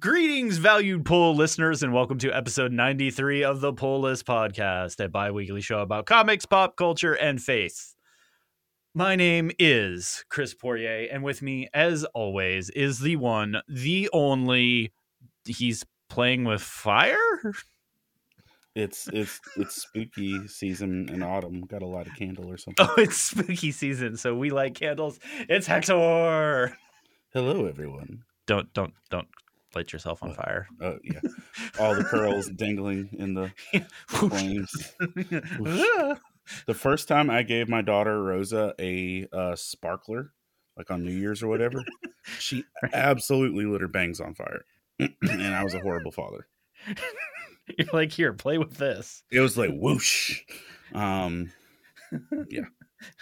Greetings, valued pull listeners, and welcome to episode 93 of the Pull List Podcast, a bi weekly show about comics, pop culture, and faith. My name is Chris Poirier, and with me, as always, is the one, the only. He's playing with fire? It's it's it's spooky season in autumn. Got a lot of candle or oh, something. Oh, it's spooky season, so we light candles. It's Hector. Hello, everyone. Don't, don't, don't light yourself on fire. Oh yeah, all the curls dangling in the flames. The first time I gave my daughter Rosa a uh, sparkler, like on New Year's or whatever, she absolutely lit her bangs on fire, and I was a horrible father. You're like, here, play with this. It was like whoosh. Um, yeah,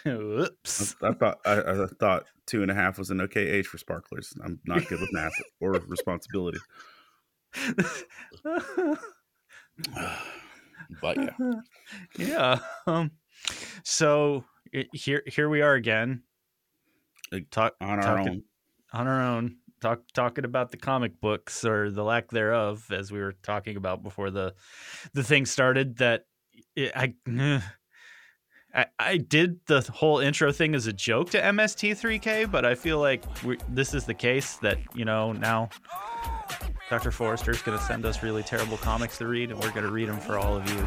Whoops. I, I thought I, I thought two and a half was an okay age for sparklers. I'm not good with math or responsibility, but yeah, yeah. Um, so i- here, here we are again. Talk on our talking- own. on our own talk talking about the comic books or the lack thereof as we were talking about before the the thing started that it, I, I I did the whole intro thing as a joke to MST3K but I feel like we, this is the case that you know now Dr. Forrester's going to send us really terrible comics to read and we're going to read them for all of you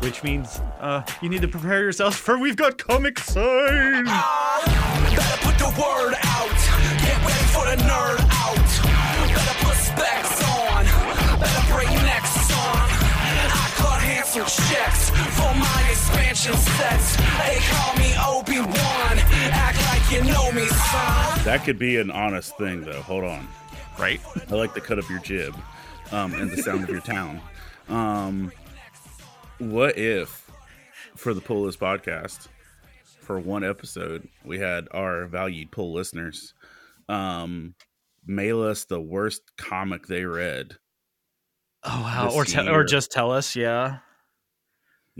which means uh, you need to prepare yourselves for we've got comic sign cut checks for my expansion sets. They call me Obi Wan. Act like you know me, son. That could be an honest thing, though. Hold on. right I like the cut up your jib um, and the sound of your town. Um, what if, for the Pull List podcast, for one episode, we had our valued pull listeners um, mail us the worst comic they read? Oh wow! Or te- or just tell us, yeah.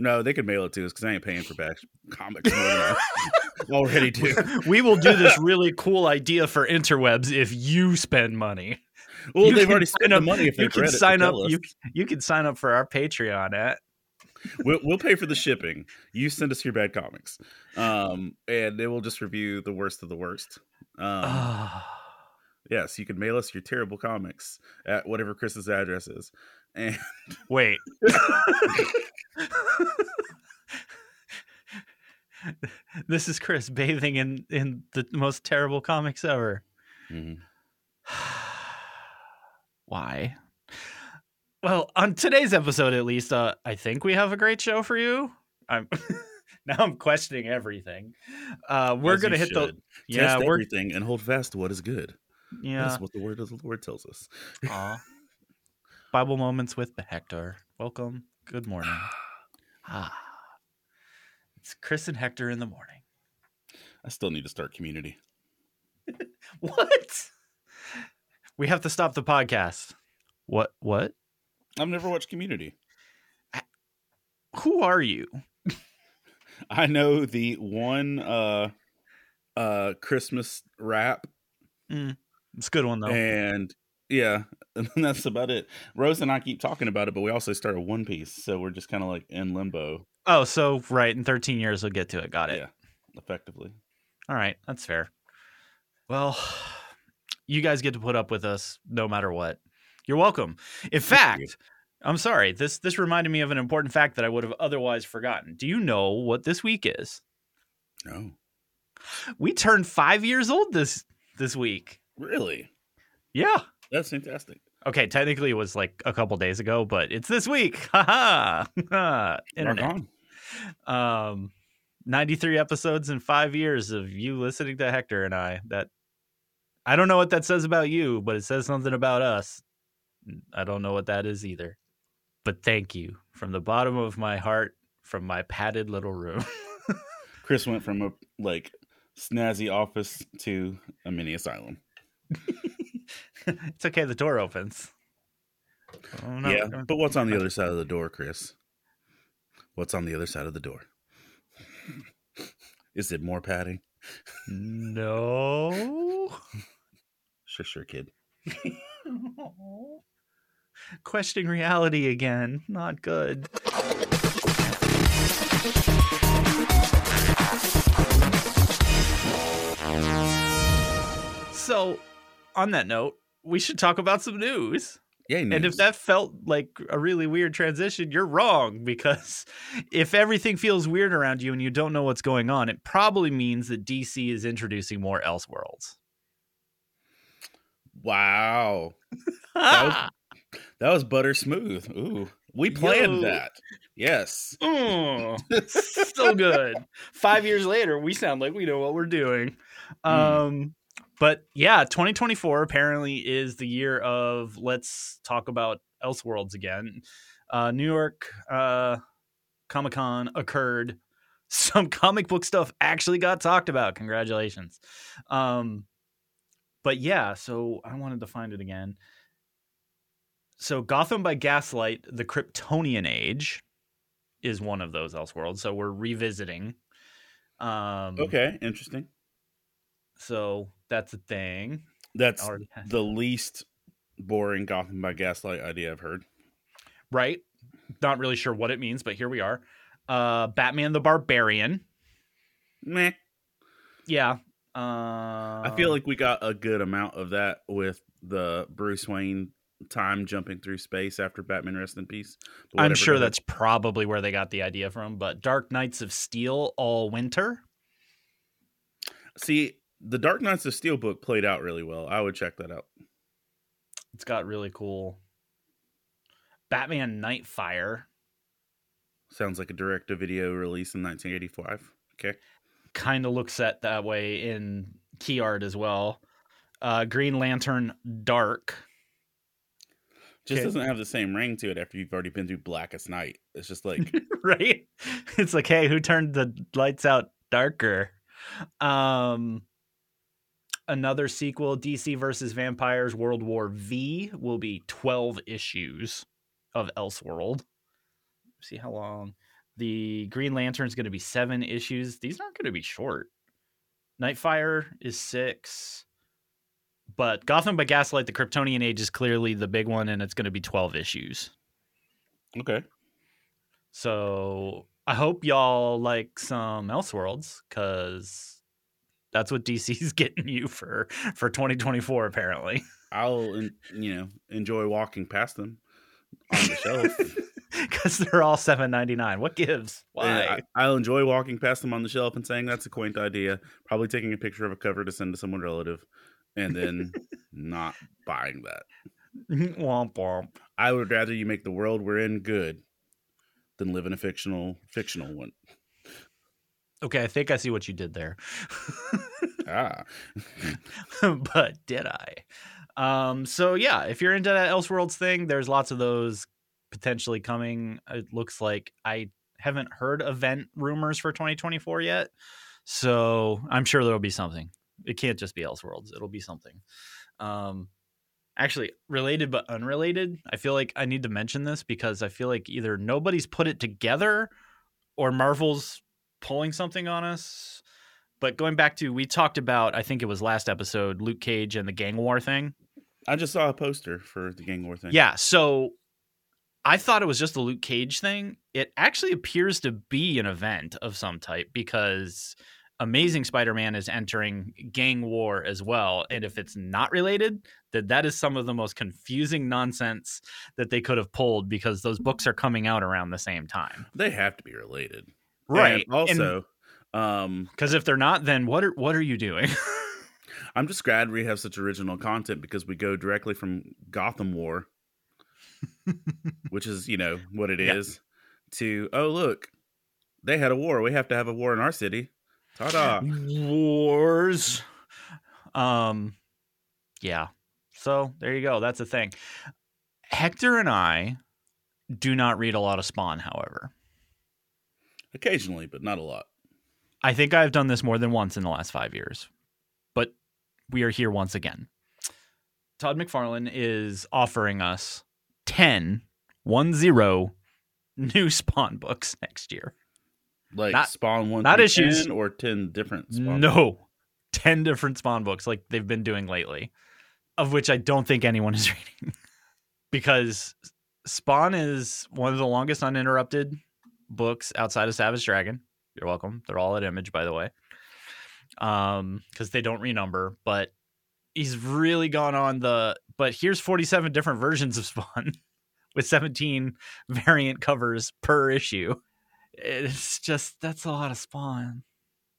No, they could mail it to us because I ain't paying for back comics more than I already do. We will do this really cool idea for interwebs if you spend money. Well, You they've already spent the money if You can read it. to sign up. You you can sign up for our Patreon at. we'll, we'll pay for the shipping. You send us your bad comics, um, and they will just review the worst of the worst. Um, Ah. yes, you can mail us your terrible comics at whatever Chris's address is. And Wait. this is Chris bathing in in the most terrible comics ever. Why? Well, on today's episode, at least, uh, I think we have a great show for you. I'm now I'm questioning everything. Uh, we're As gonna hit the should. yeah test everything and hold fast to what is good. yeah That's what the word of the Lord tells us. Bible moments with Hector. Welcome. Good morning. Ah, it's Chris and Hector in the morning. I still need to start community. What? We have to stop the podcast. What? What? I've never watched Community. Who are you? I know the one uh uh Christmas rap It's a good one though. and yeah, and that's about it. Rose and I keep talking about it, but we also started One Piece, so we're just kind of like in limbo. oh, so right in 13 years we'll get to it. Got it. Yeah, effectively. All right, that's fair. Well, you guys get to put up with us no matter what. You're welcome. In fact, I'm sorry. This this reminded me of an important fact that I would have otherwise forgotten. Do you know what this week is? No, We turned 5 years old this this week. really, Yeah. That's fantastic. Okay, technically it was like a couple days ago, but it's this week. Ha ha. Internet. Um 93 episodes in 5 years of you listening to Hector and I. That I don't know what that says about you, but it says something about us. I don't know what that is either. But thank you from the bottom of my heart from my padded little room. Chris went from a like snazzy office to a mini asylum. it's okay the door opens. Oh, no. yeah, but what's on the other side of the door, Chris? What's on the other side of the door? Is it more padding? No. Sure, sure, kid. Questioning reality again. Not good. So, on that note, we should talk about some news. Yay, And if that felt like a really weird transition, you're wrong because if everything feels weird around you and you don't know what's going on, it probably means that DC is introducing more Elseworlds. wow, That was- that was butter smooth. Ooh, we planned Yo. that. Yes. Mm, so good. Five years later, we sound like we know what we're doing. Um, but yeah, 2024 apparently is the year of let's talk about Elseworlds again. Uh, New York uh, Comic Con occurred. Some comic book stuff actually got talked about. Congratulations. Um, but yeah, so I wanted to find it again. So Gotham by Gaslight, the Kryptonian Age is one of those Elseworlds. So we're revisiting. Um, Okay, interesting. So that's a thing. That's the least boring Gotham by Gaslight idea I've heard. right. Not really sure what it means, but here we are. Uh, Batman the Barbarian. Meh. Yeah. Uh, I feel like we got a good amount of that with the Bruce Wayne time jumping through space after Batman Rest in Peace. I'm sure that's probably where they got the idea from. But Dark Knights of Steel all winter. See, the Dark Knights of Steel book played out really well. I would check that out. It's got really cool. Batman Nightfire Sounds like a direct to video release in 1985. Okay. kind of looks set that way in key art as well. Uh, Green Lantern Dark. Just Okay. doesn't have the same ring to it after you've already been through Blackest Night. It's just like, right? It's like, hey, who turned the lights out darker? Um another sequel, DC versus Vampires World War V, will be 12 issues of Elseworld. See how long. The Green Lantern is going to be 7 issues. These aren't going to be short. Nightfire is 6. But Gotham by Gaslight, the Kryptonian Age is clearly the big one and it's going to be 12 issues. okay. So I hope y'all like some Elseworlds because that's what DC's getting you for for 2024 apparently. I'll, you know, enjoy walking past them on the shelf. Because they're all 7.99. What gives? Why? I, I'll enjoy walking past them on the shelf and saying that's a quaint idea. Probably taking a picture of a cover to send to someone relative, and then not buying that. womp womp. I would rather you make the world we're in good than live in a fictional fictional one. Okay, I think I see what you did there. Ah, but did I? Um, so yeah, if you're into that Elseworlds thing, there's lots of those potentially coming. It looks like I haven't heard event rumors for 2024 yet, so I'm sure there'll be something. It can't just be Elseworlds; it'll be something. Um, actually, related but unrelated. I feel like I need to mention this because I feel like either nobody's put it together or Marvel's pulling something on us. But going back to we talked about, I think it was last episode, Luke Cage and the gang war thing. I just saw a poster for the gang war thing. Yeah, so I thought it was just the Luke Cage thing. It actually appears to be an event of some type because Amazing Spider-Man is entering gang war as well, and if it's not related, that that is some of the most confusing nonsense that they could have pulled because those books are coming out around the same time. they have to be related, Right. And also, um, because if they're not, then what are what are you doing? I'm just glad we have such original content because we go directly from Gotham War, which is you know what it is, Yeah. to oh look, they had a war. We have to have a war in our city. Ta-da! Wars. Um, yeah. So there you go. That's the thing. Hector and I do not read a lot of Spawn, however. Occasionally, but not a lot. I think I've done this more than once in the last five years, but we are here once again. Todd McFarlane is offering us 10, 1 0 new Spawn books next year. Like Not- Spawn one, not issues. 10 or ten different. Spawn no, 10 different Spawn books like they've been doing lately. of which I don't think anyone is reading because Spawn is one of the longest uninterrupted books outside of Savage Dragon. You're welcome. They're all at Image, by the way, um, because they don't renumber. But he's really gone on the. But here's 47 different versions of Spawn with 17 variant covers per issue. It's just that's a lot of Spawn.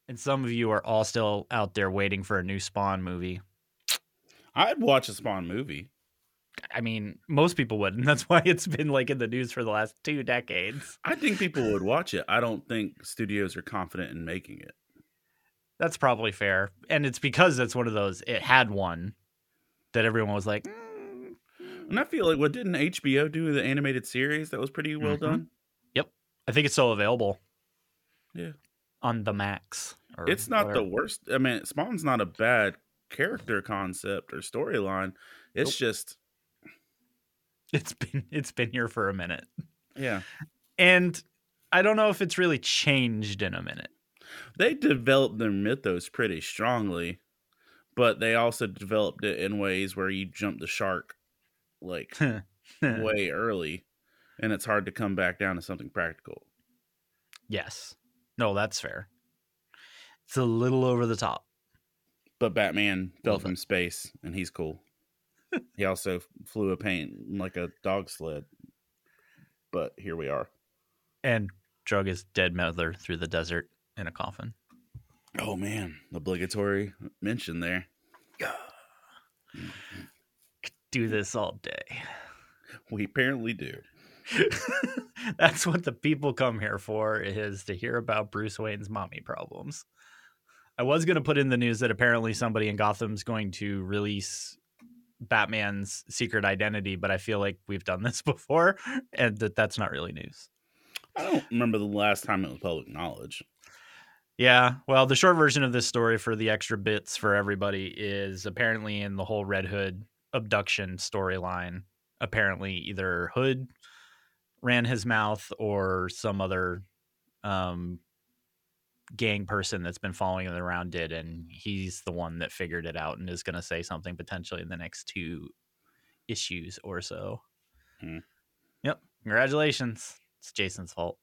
And some of you are all still out there waiting for a new Spawn movie. I'd watch a Spawn movie. I mean, most people would, and that's why it's been like in the news for the last two decades. I think people would watch it. I don't think studios are confident in making it. That's probably fair, and it's because it's one of those. It had one that everyone was like, "Mm, And I feel like what didn't HBO do the animated series that was pretty well Mhm. done? Yep, I think it's still available. Yeah. on the Max. It's not the worst. I mean, Spawn's not a bad character concept or storyline. It's Nope. just It's been it's been here for a minute, yeah. and I don't know if it's really changed in a minute. They developed their mythos pretty strongly, but they also developed it in ways where you jump the shark like way early and it's hard to come back down to something practical. yes, no, that's fair. It's a little over the top. But Batman fell from space and he's cool. He also flew a paint like a dog sled. But here we are. and drug his dead mother through the desert in a coffin. Oh man, obligatory mention there. Do this all day. We apparently do. That's what the people come here for is to hear about Bruce Wayne's mommy problems. I was going to put in the news that apparently somebody in Gotham's going to release Batman's secret identity, but I feel like we've done this before and that that's not really news. I don't remember the last time it was public knowledge. Yeah, well, the short version of this story for the extra bits for everybody is apparently in the whole Red Hood abduction storyline. Apparently, either Hood ran his mouth or some other um, gang person that's been following him around did, and he's the one that figured it out and is going to say something potentially in the next two issues or so. Hmm. Yep, congratulations. It's Jason's fault.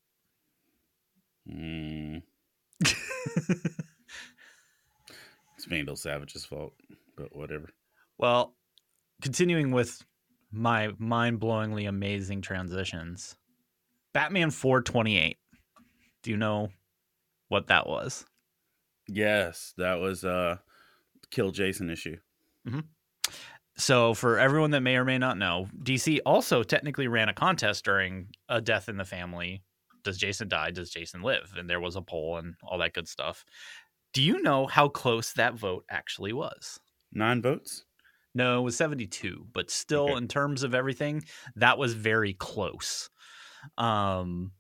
Mm, it's Vandal Savage's fault, but whatever. Well, continuing with my mind-blowingly amazing transitions. Batman 428. Do you know what that was? Yes, that was uh Kill Jason issue. So, for everyone that may or may not know, DC also technically ran a contest during a death in the family. Does Jason die? Does Jason live? And there was a poll and all that good stuff. Do you know how close that vote actually was? Nine votes? No, it was 72, but still Okay. in terms of everything, that was very close. Um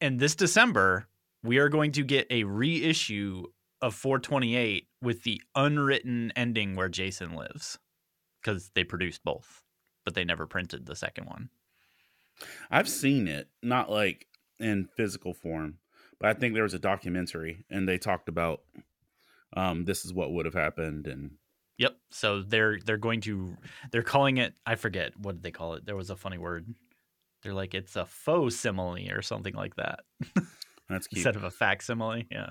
and this December, we are going to get a reissue of 428 with the unwritten ending where Jason lives cuz they produced both, but they never printed the second one. I've seen it, not like in physical form, but I think there was a documentary and they talked about um this is what would have happened and Yep. So they're they're going to they're calling it I forget what did they call it. There was a funny word. They're like it's a faux simile or something like that that's cute. instead of a facsimile. Yeah.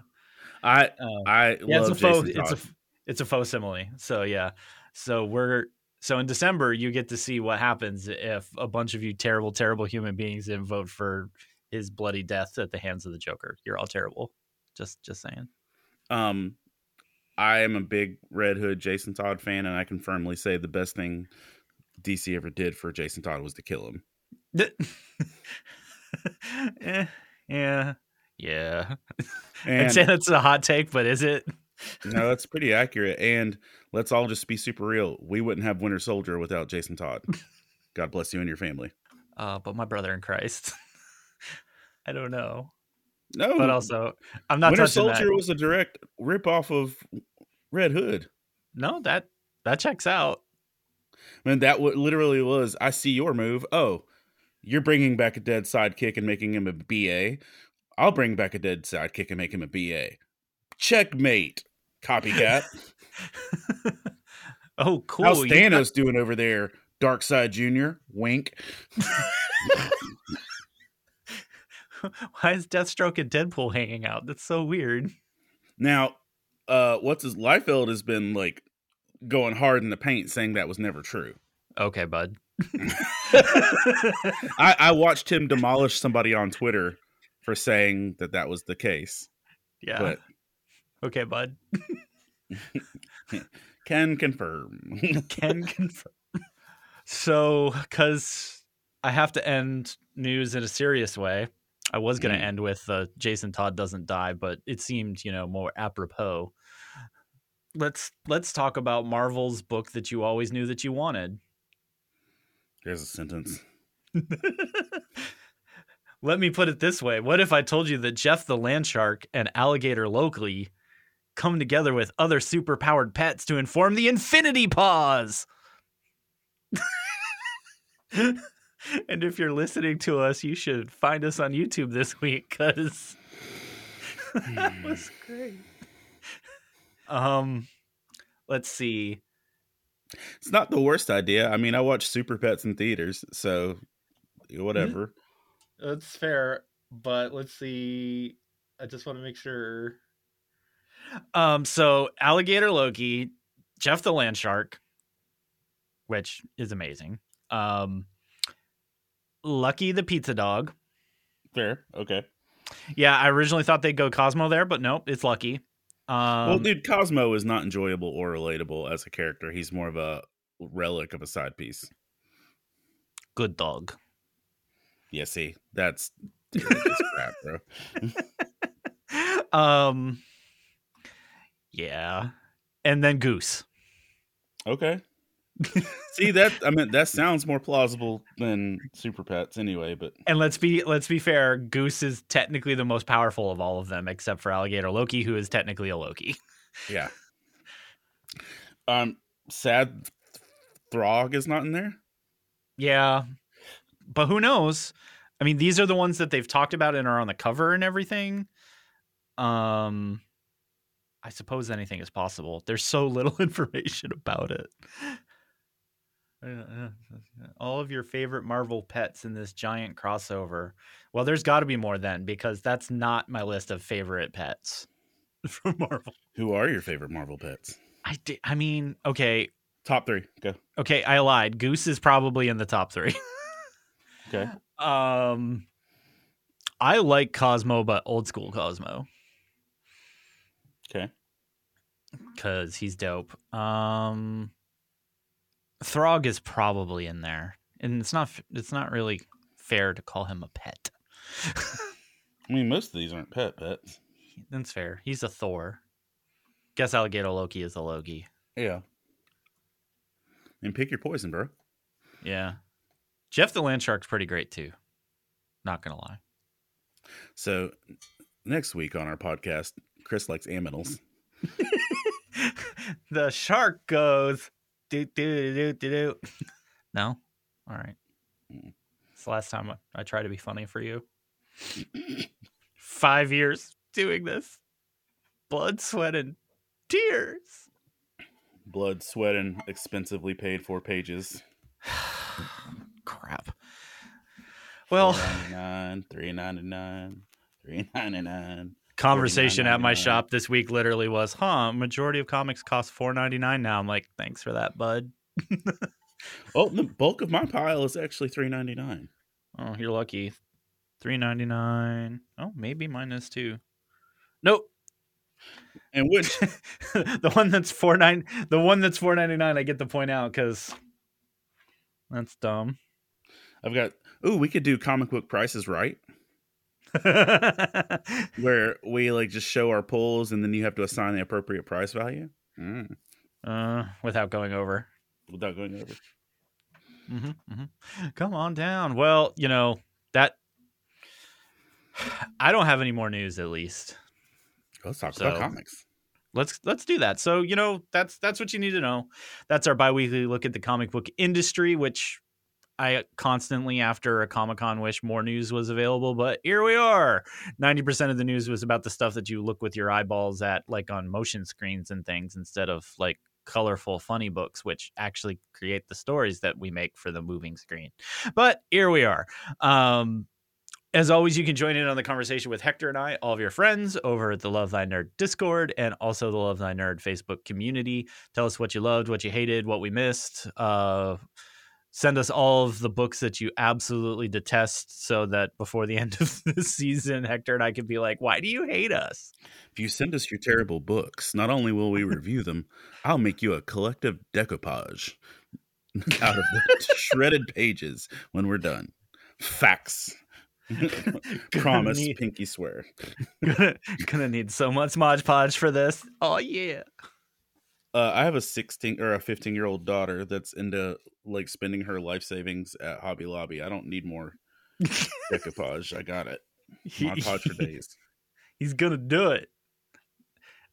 I Um, I yeah, love it's a faux. Jason It's a it's a faux simile. So yeah, so we're so in December you get to see what happens if a bunch of you terrible, terrible human beings didn't vote for his bloody death at the hands of the Joker. You're all terrible. Just just saying. Um, I am a big Red Hood Jason Todd fan, and I can firmly say the best thing DC ever did for Jason Todd was to kill him. Eh, yeah, yeah. I'd And say that's a hot take, but is it? no, that's pretty accurate. And let's all just be super real. We wouldn't have Winter Soldier without Jason Todd. God bless you and your family. Uh, but my brother in Christ. I don't know, No, but also I'm not Winter touching that. Soldier was a direct rip off of Red Hood. No, that that checks out. I mean, that what literally was. I see your move. Oh, you're bringing back a dead sidekick and making him a BA. I'll bring back a dead sidekick and make him a BA. Checkmate, copycat. Oh, cool. How's Thanos doing over there? Darkseid Junior. Wink. Why is Deathstroke and Deadpool hanging out? That's so weird. Now, uh, what's his Liefeld has been like going hard in the paint, saying that was never true. Okay, bud. I, I watched him demolish somebody on Twitter for saying that that was the case, yeah. but okay, bud. can confirm. Can confirm. So, because I have to end news in a serious way, I was going to Mm. end with uh, Jason Todd doesn't die, but it seemed, you know, more apropos. Let's let's talk about Marvel's book that you always knew that you wanted. Here's a sentence. Let me put it this way: What if I told you that Jeff the Land Shark and Alligator Loki come together with other superpowered pets to inform the Infinity Paws? and if you're listening to us, you should find us on YouTube this week because that was great. Um, let's see. It's not the worst idea. I mean, I watch Super Pets in theaters, so whatever. That's fair, but let's see. I just want to make sure. Um, so alligator Loki, Jeff the Land Shark, which is amazing. Um, Lucky the Pizza Dog. Fair. Okay. Yeah, I originally thought they'd go Cosmo there, but nope, it's Lucky. Um, well, dude, Cosmo is not enjoyable or relatable as a character. He's more of a relic of a side piece. good dog. Yeah, see, that's crap, bro. um, yeah, and then Goose. Okay. see that? I mean, that sounds more plausible than Super Pets, anyway. But And let's be let's be fair, Goose is technically the most powerful of all of them, except for Alligator Loki, who is technically a Loki. yeah. Um, sad Throg is not in there. Yeah. But who knows? I mean, these are the ones that they've talked about and are on the cover and everything. Um I suppose anything is possible. There's so little information about it. All of your favorite Marvel pets in this giant crossover. Well, there's got to be more then because that's not my list of favorite pets from Marvel. Who are your favorite Marvel pets? I did, I mean, okay, Top three. Go. okay, I lied. Goose is probably in the top 3. Okay. Um, I like Cosmo, but old school Cosmo Okay. because he's dope. Um, Throg is probably in there, and it's not. It's not really fair to call him a pet. I mean, most of these aren't pet pets. That's fair. He's a Thor. Guess Alligator Loki is a Loki. Yeah. And pick your poison, bro. Yeah. Jeff the Land Shark's pretty great too. Not gonna lie. So next week on our podcast, Chris likes aminals. the shark goes do do do do do. No, all right. Mm. It's the last time I, I try to be funny for you. Five years doing this, blood, sweat, and tears. Blood, sweat, and expensively paid for pages. Well, three ninety nine, three ninety nine. conversation at my shop this week literally was, "Huh, majority of comics cost four ninety nine now." I'm like, "Thanks for that, bud." Oh, the bulk of my pile is actually three ninety nine. Oh, you're lucky. Three ninety nine. Oh, maybe mine is too. Nope. And which the one that's four nine. The one that's four ninety nine. I get to point out because that's dumb. I've got. Oh, we could do comic book prices right, where we like just show our pulls, and then you have to assign the appropriate price value. Mm, uh, without going over. without going over. hmm hmm Come on down. Well, you know that. I don't have any more news, at least. Let's talk So- about comics. let's let's do that. So you know that's that's what you need to know. That's our biweekly look at the comic book industry, which I constantly after a Comic Con wish more news was available, but here we are. Ninety percent of the news was about the stuff that you look with your eyeballs at, like on motion screens and things, instead of like colorful, funny books, which actually create the stories that we make for the moving screen. But here we are. Um, as always, you can join in on the conversation with Hector and I, all of your friends, over at the Love Thy Nerd Discord and also the Love Thy Nerd Facebook community. Tell us what you loved, what you hated, what we missed. Uh, send us all of the books that you absolutely detest so that before the end of the season, Hector and I can be like, why do you hate us? If you send us your terrible books, not only will we review them, I'll make you a collective decoupage out of the shredded pages when we're done. Facts. Promise, need- pinky swear. gonna, gonna need so much Mod Podge for this. Oh, yeah. Uh, I have a 16 or a 15 year old daughter that's into like spending her life savings at Hobby Lobby. I don't need more decoupage. I got it. Mod Podge for days. He's gonna do it.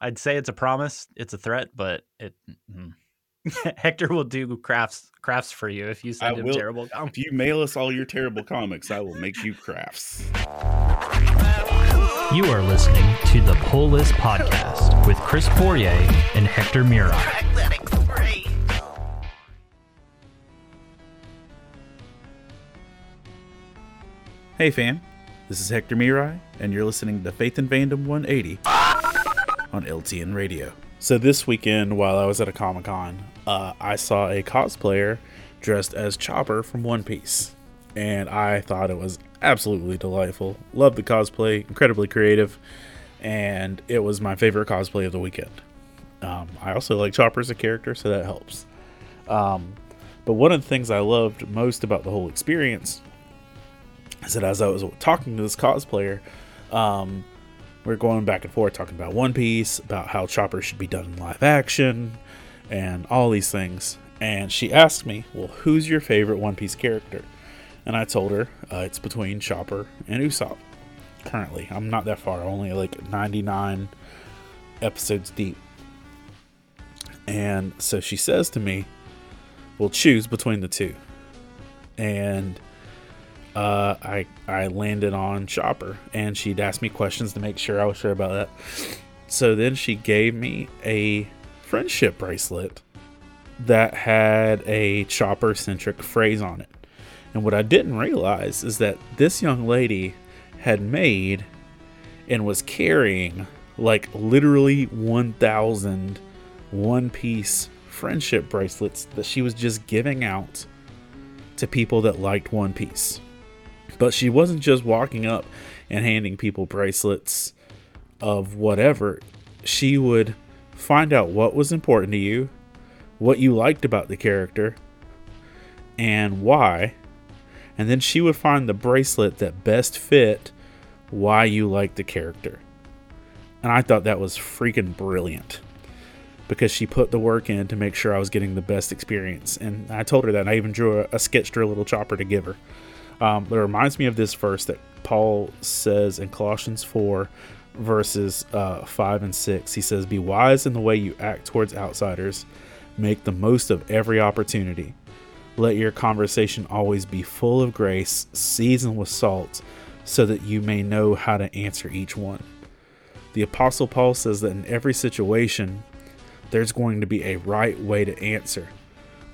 I'd say it's a promise. It's a threat, but it. mm. Hector will do crafts crafts for you if you send I him will- terrible comics. If you mail us all your terrible comics, I will make you crafts. You are listening to the Pull List Podcast with Chris Fourier and Hector Miray. Hey fam, this is Hector Miray, and you're listening to Faith and Fandom 180 on LTN Radio. So this weekend, while I was at a Comic Con, uh, I saw a cosplayer dressed as Chopper from One Piece, and I thought it was absolutely delightful. Loved the cosplay, incredibly creative, and it was my favorite cosplay of the weekend. Um, I also like Chopper as a character, so that helps. Um, but one of the things I loved most about the whole experience is that as I was talking to this cosplayer, um, we are going back and forth talking about One Piece, about how Chopper should be done in live action, and all these things. And she asked me, "Well, who's your favorite One Piece character?" And I told her uh, it's between Chopper and Usopp. Currently, I'm not that far, only like 99 episodes deep. And so she says to me, "We'll choose between the two. And uh, I I landed on Chopper, and she'd asked me questions to make sure I was sure about that. So then she gave me a friendship bracelet that had a Chopper centric phrase on it. And what I didn't realize is that this young lady had made and was carrying like literally 1,000 One Piece friendship bracelets that she was just giving out to people that liked One Piece. But she wasn't just walking up and handing people bracelets of whatever. She would find out what was important to you, what you liked about the character, and why. And then she would find the bracelet that best fit why you liked the character. And I thought that was freaking brilliant because she put the work in to make sure I was getting the best experience. And I told her that. And I even drew a, a sketch to a little chopper to give her. Um, but it reminds me of this verse that Paul says in Colossians 4, verses uh, 5 and 6. He says, Be wise in the way you act towards outsiders, make the most of every opportunity. Let your conversation always be full of grace, seasoned with salt, so that you may know how to answer each one. The Apostle Paul says that in every situation, there's going to be a right way to answer,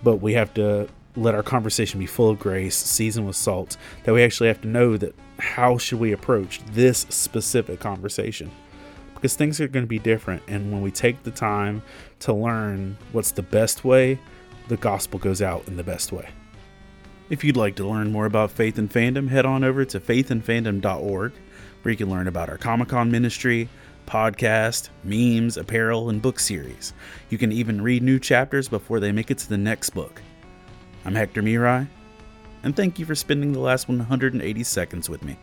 but we have to let our conversation be full of grace, seasoned with salt, that we actually have to know that how should we approach this specific conversation? Because things are going to be different, and when we take the time to learn what's the best way, the gospel goes out in the best way. If you'd like to learn more about Faith and Fandom, head on over to faithandfandom.org, where you can learn about our Comic Con ministry, podcast, memes, apparel, and book series. You can even read new chapters before they make it to the next book. I'm Hector Miray, and thank you for spending the last 180 seconds with me.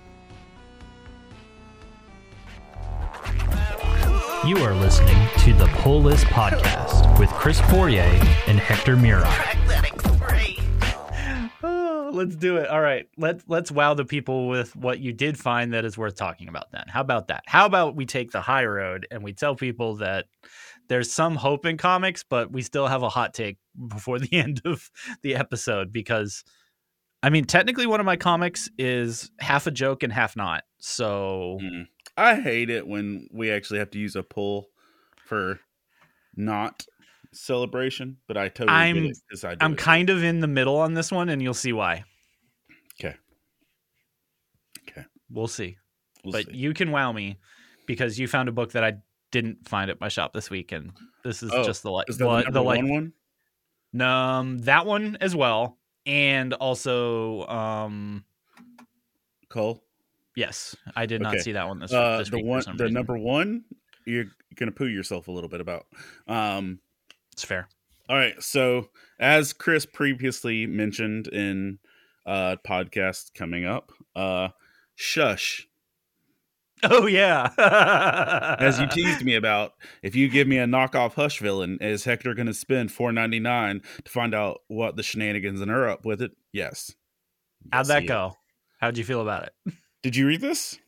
You are listening the Pull List Podcast with Chris Fourier and Hector Miray. Oh, let's do it. All right. Let's let's wow the people with what you did find that is worth talking about then. How about that? How about we take the high road and we tell people that there's some hope in comics, but we still have a hot take before the end of the episode because I mean, technically one of my comics is half a joke and half not. So Mm. I hate it when we actually have to use a pull for not celebration, but I totally I'm- get it 'cause I I'm it. kind of in the middle on this one, and you'll see why. Okay. Okay. We'll see. We'll but see. you can wow me because you found a book that I didn't find at my shop this week, and this is Oh, just the like the, the the like one one? um that one as well, and also um Cole. yes, I did not Okay. see that one this, Uh, this the one, the number one, you're gonna poo yourself a little bit about. Um, It's fair. all right. So as Chris previously mentioned in uh podcast coming up, uh, shush. Oh yeah, As you teased me about, if you give me a knockoff Hush villain, is Hector going to spend four ninety nine to find out what the shenanigans and are up with it? Yes. How'd that go? How'd you feel about it? Did you read this?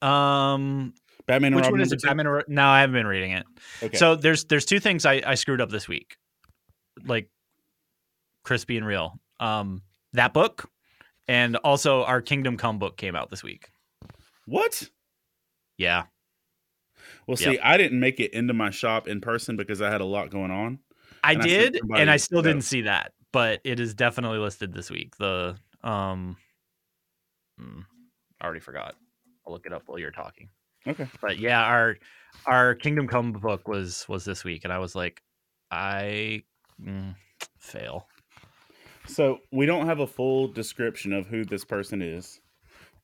Um, Batman and which Robin one is it? two? Batman or- no, I haven't been reading it. Okay. So there's there's two things I, I screwed up this week, like crispy and real. Um, that book, and also our Kingdom Come book came out this week. what? Yeah, Well, see, I didn't make it into my shop in person because I had a lot going on. I And did, somebody and I still didn't see that, but it is definitely listed this week. The um, hmm, I already forgot. I'll look it up while you're talking. Okay. But yeah, our our Kingdom Come book was was this week, and I was like, I mm, fail. So we don't have a full description of who this person is.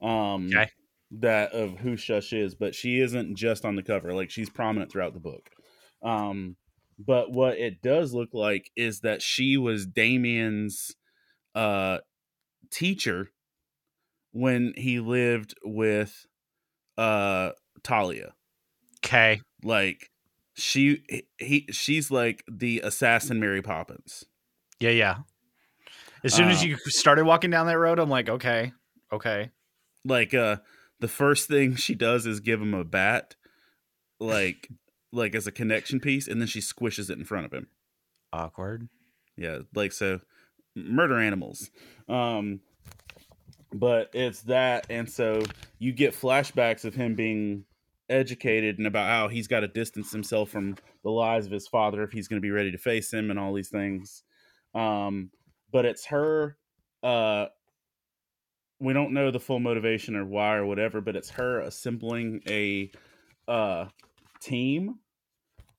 Um Okay. that of who Shush is, but she isn't just on the cover. Like she's prominent throughout the book. Um but what it does look like is that she was Damian's uh teacher when he lived with uh Talia. Okay. Like she he, he she's like the assassin Mary Poppins. Yeah, yeah. As soon as Uh, you started walking down that road, I'm like, okay, okay. like uh the first thing she does is give him a bat like like as a connection piece and then she squishes it in front of him Awkward. yeah like so murder animals um but it's that and so you get flashbacks of him being educated and about how he's got to distance himself from the lies of his father if he's going to be ready to face him and all these things. Um but it's her uh we don't know the full motivation or why or whatever but it's her assembling a uh team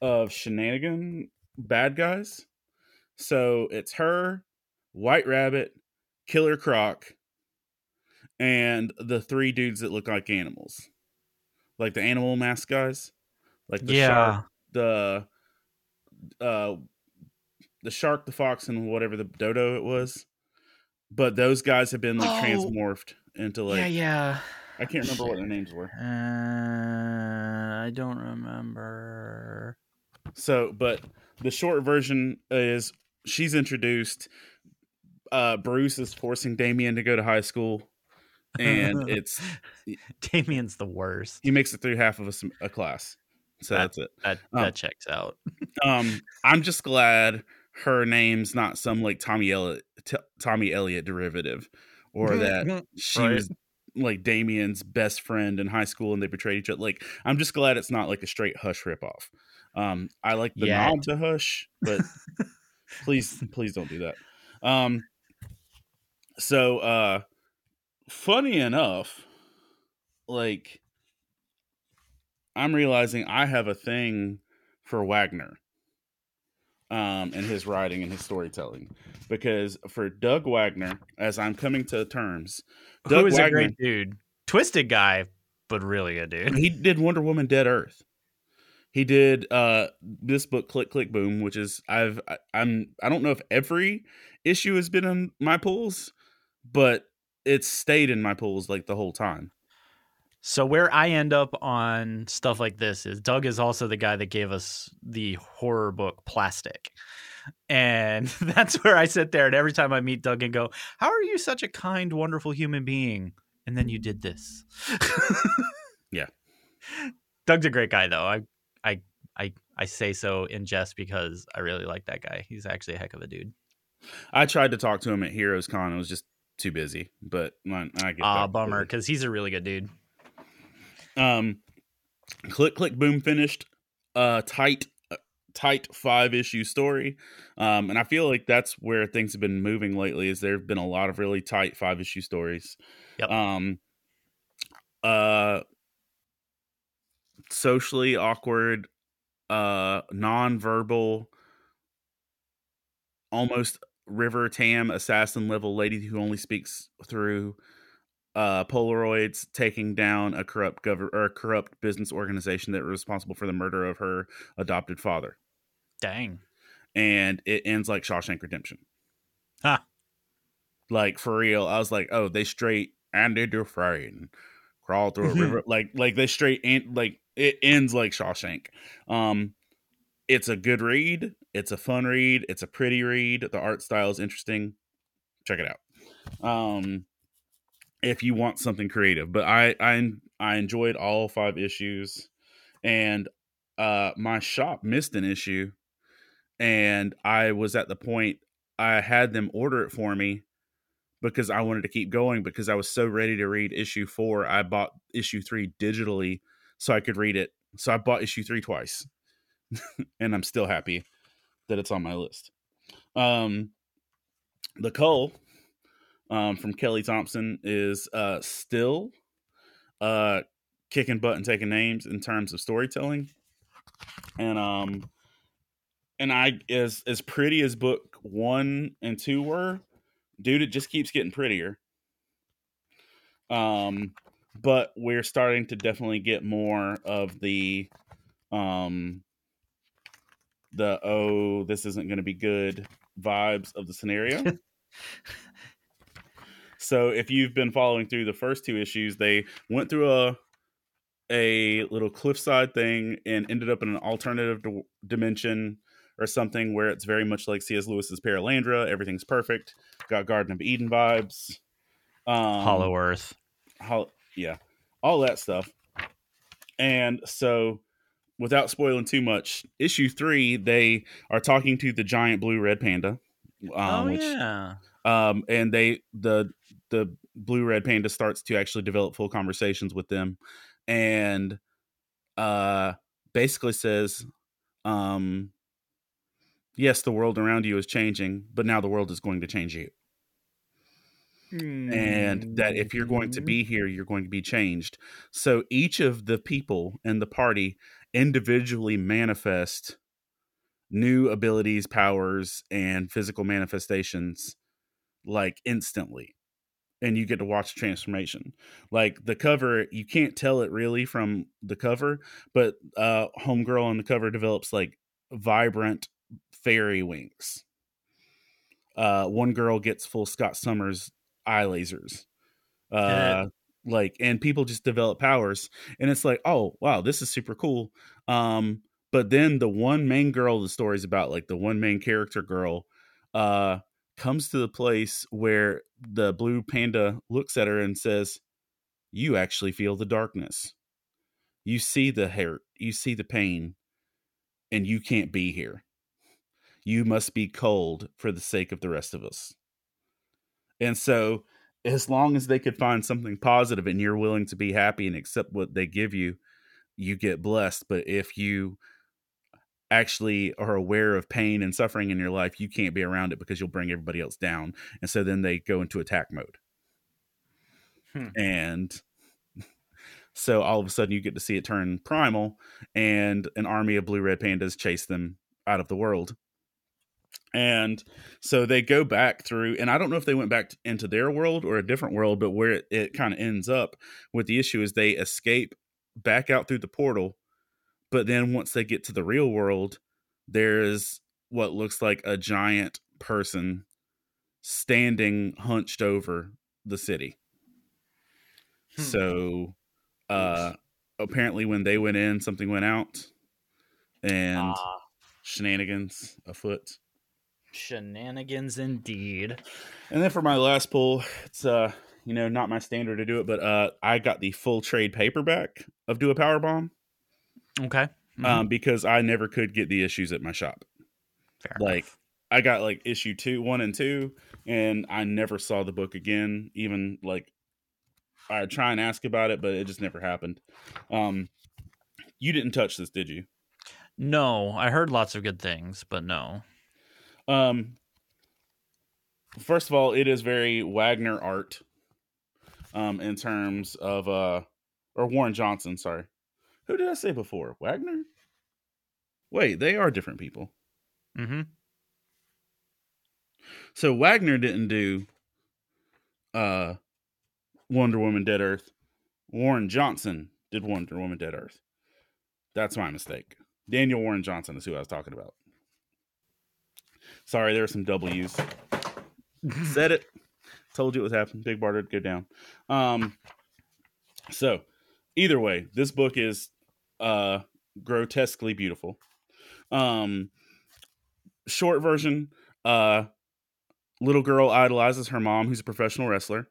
of shenanigan bad guys. So it's her white rabbit killer croc and the three dudes that look like animals like the animal mask guys like the shark the uh the shark the fox and whatever the dodo it was but those guys have been like Oh. transmorphed into like yeah, yeah. i can't remember what their names were Uh, I don't remember. so but the short version is she's introduced uh bruce is forcing damian to go to high school and it's Damian's the worst. he makes it through half of a, a class so That- that's it That Oh. that checks out. um i'm just glad her name's not some like tommy elliot t- tommy elliot derivative or that she Right. was like Damian's best friend in high school and they betrayed each other. Like, I'm just glad it's not like a straight Hush ripoff. Um, I like the Yet. nod to Hush, but please, please don't do that. Um, so, uh, funny enough, like, I'm realizing I have a thing for Wagner um, and his writing and his storytelling because for Doug Wagner, as I'm coming to terms, Who Doug is a great dude? Twisted guy, but really a dude. he did Wonder Woman Dead Earth. He did uh this book Click Click Boom, which is I've I, I'm I don't know if every issue has been in my pools, but it's stayed in my pools like the whole time. So where I end up on stuff like this is Doug is also the guy that gave us the horror book Plastic. And that's where I sit there and every time I meet Doug and go, "How are you such a kind, wonderful human being?" And then you did this. Yeah. Doug's a great guy though. I I I I say so in jest because I really like that guy. He's actually a heck of a dude. I tried to talk to him at Heroes Con. It was just too busy, but I, I get Ah, bummer, because he's a really good dude. Um, Click Click Boom finished. Uh, tight. tight five issue story. Um, and I feel like that's where things have been moving lately. Is there have been a lot of really tight five issue stories. Yep. Um, uh, socially awkward, uh, non-verbal, almost River Tam assassin level lady who only speaks through uh, Polaroids taking down a corrupt government or a corrupt business organization that was responsible for the murder of her adopted father. Dang. And it ends like Shawshank Redemption. Huh. Like for real, I was like, oh, they straight Andy Dufresne crawl through a river, like like they straight and like it ends like Shawshank. Um, it's a good read. It's a fun read. It's a pretty read. The art style is interesting. Check it out. Um, if you want something creative, but I I I enjoyed all five issues, and uh, my shop missed an issue, and I was at the point I had them order it for me because I wanted to keep going because I was so ready to read issue four. I bought issue three digitally so I could read it. So I bought issue three twice, and I'm still happy that it's on my list. Um, the Cull um, from Kelly Thompson is uh, still uh, kicking butt and taking names in terms of storytelling, and um, and I as as pretty as book one and two were, dude, it just keeps getting prettier. Um, but we're starting to definitely get more of the um the oh this isn't going to be good vibes of the scenario so if you've been following through the first two issues they went through a a little cliffside thing and ended up in an alternative d- dimension or something where it's very much like C.S. Lewis's Perelandra. Everything's perfect. Got Garden of Eden vibes. Um, Hollow Earth. Hol- yeah, all that stuff. And so, without spoiling too much, issue three, they are talking to the giant blue red panda. Um, oh which, yeah. um, and they the the blue red panda starts to actually develop full conversations with them, and uh, basically says, um, yes, the world around you is changing, but now the world is going to change you and that if you're going to Mm-hmm. be here, you're going to be changed. So each of the people in the party individually manifest new abilities, powers, and physical manifestations like instantly. And you get to watch the transformation. Like the cover, you can't tell it really from the cover, but uh Homegirl on the cover develops like vibrant fairy wings. Uh one girl gets full Scott Summers eye lasers. Uh. Like and people just develop powers and it's like, "Oh, wow, this is super cool." Um but then the one main girl the story's about, like the one main character girl, uh comes to the place where the blue panda looks at her and says, "You actually feel the darkness. You see the hurt, you see the pain, and you can't be here. You must be cold for the sake of the rest of us." And so, as long as they could find something positive and you're willing to be happy and accept what they give you, you get blessed. But if you actually are aware of pain and suffering in your life, you can't be around it because you'll bring everybody else down. And so then they go into attack mode. Hmm. And so all of a sudden you get to see it turn primal and an army of blue red pandas chase them out of the world. And so they go back through, and I don't know if they went back into their world or a different world, but where it, it kind of ends up with the issue is they escape back out through the portal. But then once they get to the real world, there's what looks like a giant person standing hunched over the city. Hmm. So uh apparently when they went in, something went out and Ah, shenanigans afoot. Shenanigans indeed. And then for my last pull, it's uh, you know, not my standard to do it, but uh I got the full trade paperback of Do a Power Bomb Okay. Mhm. um because I never could get the issues at my shop. Fair like enough. I got like issue two, one and two, and I never saw the book again. Even like I try and ask about it, but it just never happened. Um, you didn't touch this, did you? No, I heard lots of good things, but no. Um, first of all, it is very Wagner art. Um, in terms of uh, or Warren Johnson, sorry. Who did I say before? Wagner? Wait, they are different people. Mm-hmm. So Wagner didn't do uh Wonder Woman Dead Earth. Warren Johnson did Wonder Woman Dead Earth. That's my mistake. Daniel Warren Johnson is who I was talking about. Sorry, there were some W's. Said it. Told you it was happening. Big barter go down. Um so either way, this book is uh grotesquely beautiful. Um short version, uh little girl idolizes her mom who's a professional wrestler.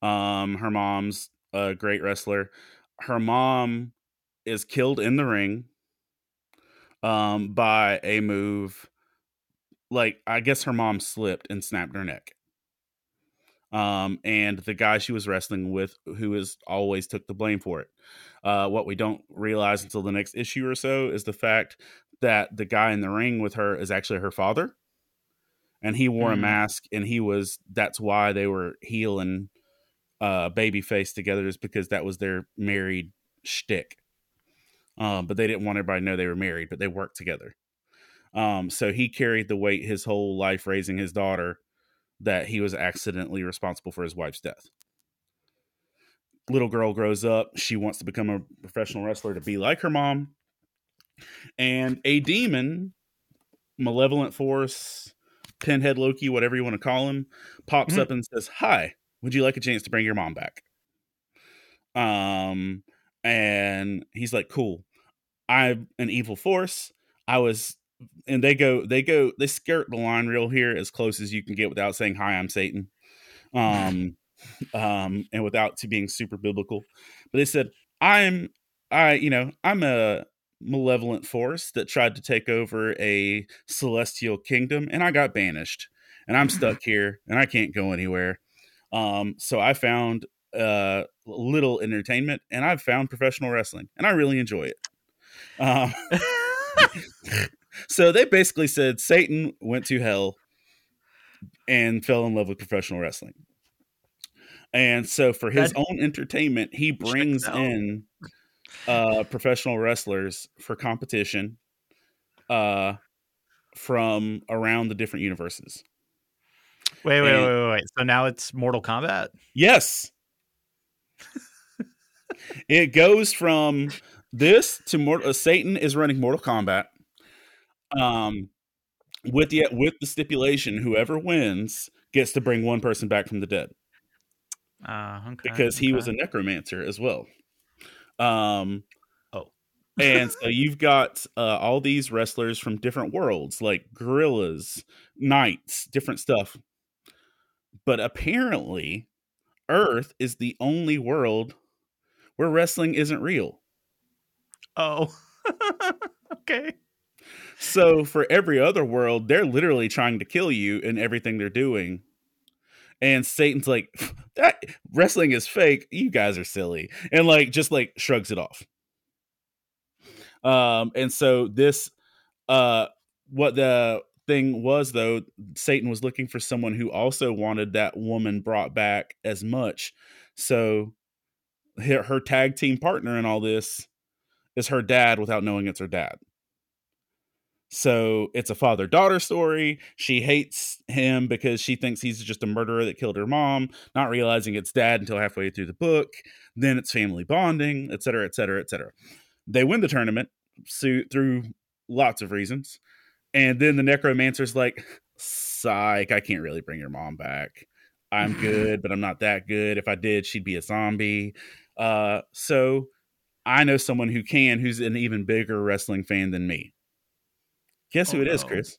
Um her mom's a great wrestler. Her mom is killed in the ring um by a move like I guess her mom slipped and snapped her neck. Um, and the guy she was wrestling with, who is always took the blame for it. Uh, what we don't realize until the next issue or so is the fact that the guy in the ring with her is actually her father, and he wore a Mm. mask, and he was that's why they were heel and uh, baby face together, is because that was their married shtick. Um, but they didn't want everybody to know they were married, but they worked together. Um, so he carried the weight his whole life raising his daughter that he was accidentally responsible for his wife's death. Little girl grows up. She wants to become a professional wrestler to be like her mom. And a demon, malevolent force, pinhead Loki, whatever you want to call him, pops Mhm. up and says, Hi, would you like a chance to bring your mom back? Um, and he's like, Cool. I'm an evil force. I was and they go they go they skirt the line real here as close as you can get without saying hi i'm satan um um and without to being super biblical. But they said i'm i you know i'm a malevolent force that tried to take over a celestial kingdom and i got banished and i'm stuck here and i can't go anywhere. Um so i found uh little entertainment and i've found professional wrestling and i really enjoy it. Um so they basically said Satan went to hell and fell in love with professional wrestling. And so for his That- own entertainment, he brings in uh professional wrestlers for competition uh from around the different universes. Wait, wait, And- wait, wait, wait. So now it's Mortal Kombat. Yes. it goes from this to more uh, Satan is running Mortal Kombat. Um with the with the stipulation whoever wins gets to bring one person back from the dead Uh, okay. because he was a necromancer as well. Um Oh. and so you've got uh, all these wrestlers from different worlds like gorillas, knights, different stuff. But apparently Earth is the only world where wrestling isn't real. Oh. okay. So for every other world, they're literally trying to kill you in everything they're doing. And Satan's like, that wrestling is fake. You guys are silly. And like just like shrugs it off. Um, and so this uh what the thing was though, Satan was looking for someone who also wanted that woman brought back as much. So her, her tag team partner in all this is her dad without knowing it's her dad. So it's a father daughter story. She hates him because she thinks he's just a murderer that killed her mom, not realizing it's dad until halfway through the book. Then it's family bonding, et cetera, et cetera, et cetera. They win the tournament so, through lots of reasons. And then the necromancer's like, psych, I can't really bring your mom back. I'm good, but I'm not that good. If I did, she'd be a zombie. Uh, so I know someone who can, who's an even bigger wrestling fan than me. Guess oh, who Oh, it is. Chris?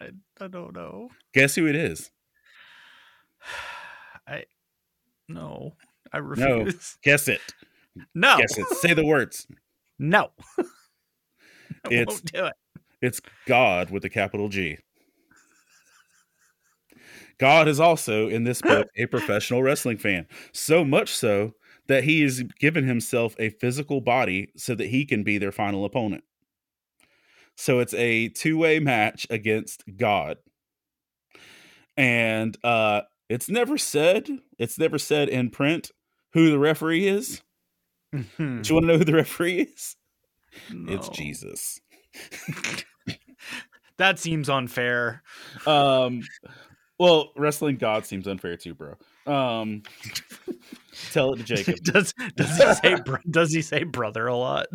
I, I don't know. Guess who it is? I no. I refuse. No. Guess it. No. Guess it. Say the words. No. I It's- won't do it. It's God with a capital G. God is also in this book a professional wrestling fan. So much so that he has given himself a physical body so that he can be their final opponent. So it's a two way match against God. And uh it's never said, it's never said in print who the referee is. Do you want to know who the referee is? It's Jesus. That seems unfair. Um well, wrestling God seems unfair too, bro. Um tell it to Jacob. does does he say does he say brother a lot?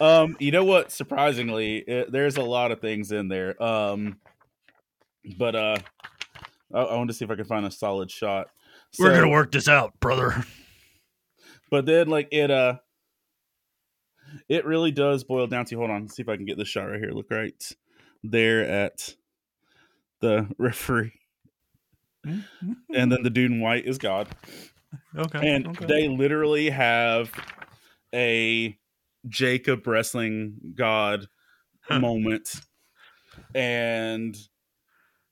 Um, you know what? Surprisingly, it, there's a lot of things in there. Um, but uh, I, I want to see if I can find a solid shot. We're gonna work this out, brother. But then, like it, uh, it really does boil down to. Hold on, see if I can get this shot right here. Look right there at the referee, and then the dude in white is God. Okay. and okay. they literally have a Jacob wrestling god moment, and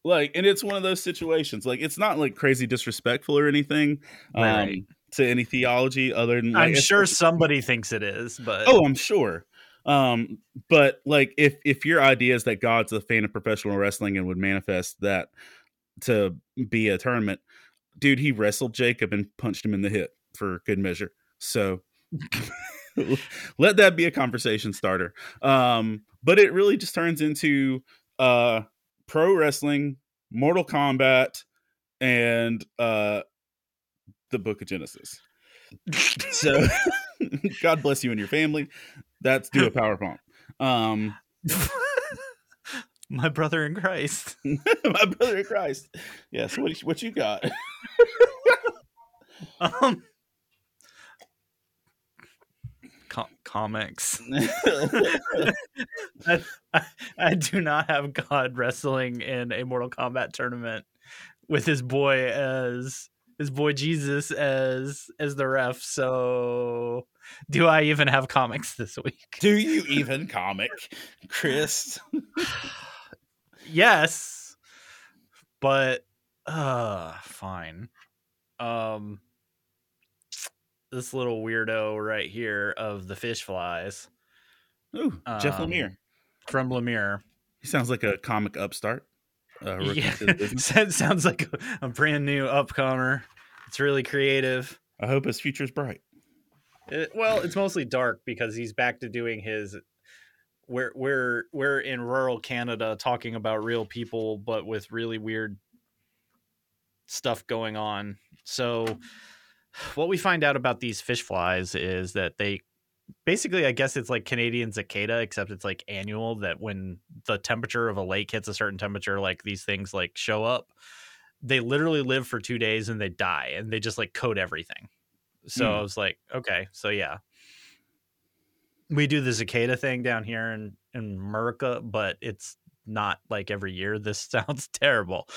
like, and it's one of those situations. Like, it's not like crazy disrespectful or anything um, Right. to any theology other than like, I'm sure somebody thinks it is, but Oh, I'm sure. Um, but like if if your idea is that God's a fan of professional wrestling and would manifest that to be a tournament, dude, he wrestled Jacob and punched him in the hip for good measure. So let that be a conversation starter. Um, but it really just turns into uh pro wrestling, Mortal Kombat, and uh the book of Genesis. So God bless you and your family. That's do a power pump. Um my brother in Christ. my brother in Christ. Yes, what what you got? Um, comics. I, I, I do not have God wrestling in a Mortal Kombat tournament with his boy as his boy Jesus as as the ref. So, do I even have comics this week? do you even comic, Chris? yes, but uh, fine. Um, this little weirdo right here of the fish flies Ooh, Jeff Um, Lemire. from Lemire. He sounds like a comic upstart. Uh, Yeah, to the business. Sounds- sounds like a, a brand new upcomer. It's really creative. I hope his future's bright. It, well, it's mostly dark because he's back to doing his. We're we're we're in rural Canada talking about real people, but with really weird stuff going on. So, what we find out about these fish flies is that they basically, I guess it's like Canadian cicada, except it's like annual. That when the temperature of a lake hits a certain temperature, like these things like show up. They literally live for two days and they die, and they just like coat everything. So Hmm. I was like, okay, so yeah. We do the cicada thing down here in, in America, but it's not like every year. This sounds terrible.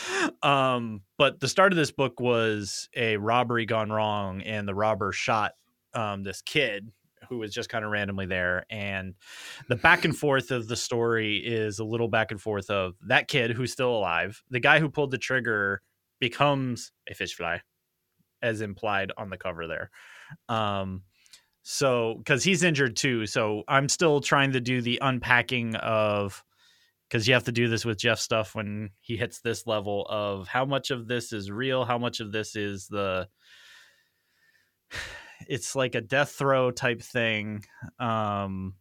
Um, but the start of this book was a robbery gone wrong, and the robber shot um, this kid who was just kind of randomly there. And the back and forth of the story is a little back and forth of that kid who's still alive. The guy who pulled the trigger becomes a fish fly, as implied on the cover there. Um, so because he's injured too, so I'm still trying to do the unpacking of because you have to do this with Jeff stuff when he hits this level of how much of this is real, how much of this is the it's like a death throw type thing. Um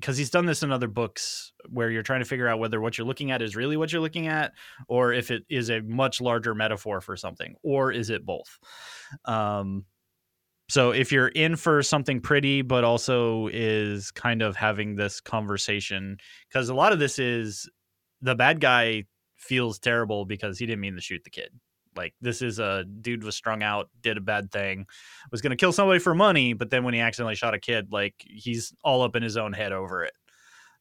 because he's done this in other books where you're trying to figure out whether what you're looking at is really what you're looking at or if it is a much larger metaphor for something or is it both um so if you're in for something pretty but also is kind of having this conversation because a lot of this is the bad guy feels terrible because he didn't mean to shoot the kid. Like this is a dude was strung out did a bad thing was going to kill somebody for money but then when he accidentally shot a kid like he's all up in his own head over it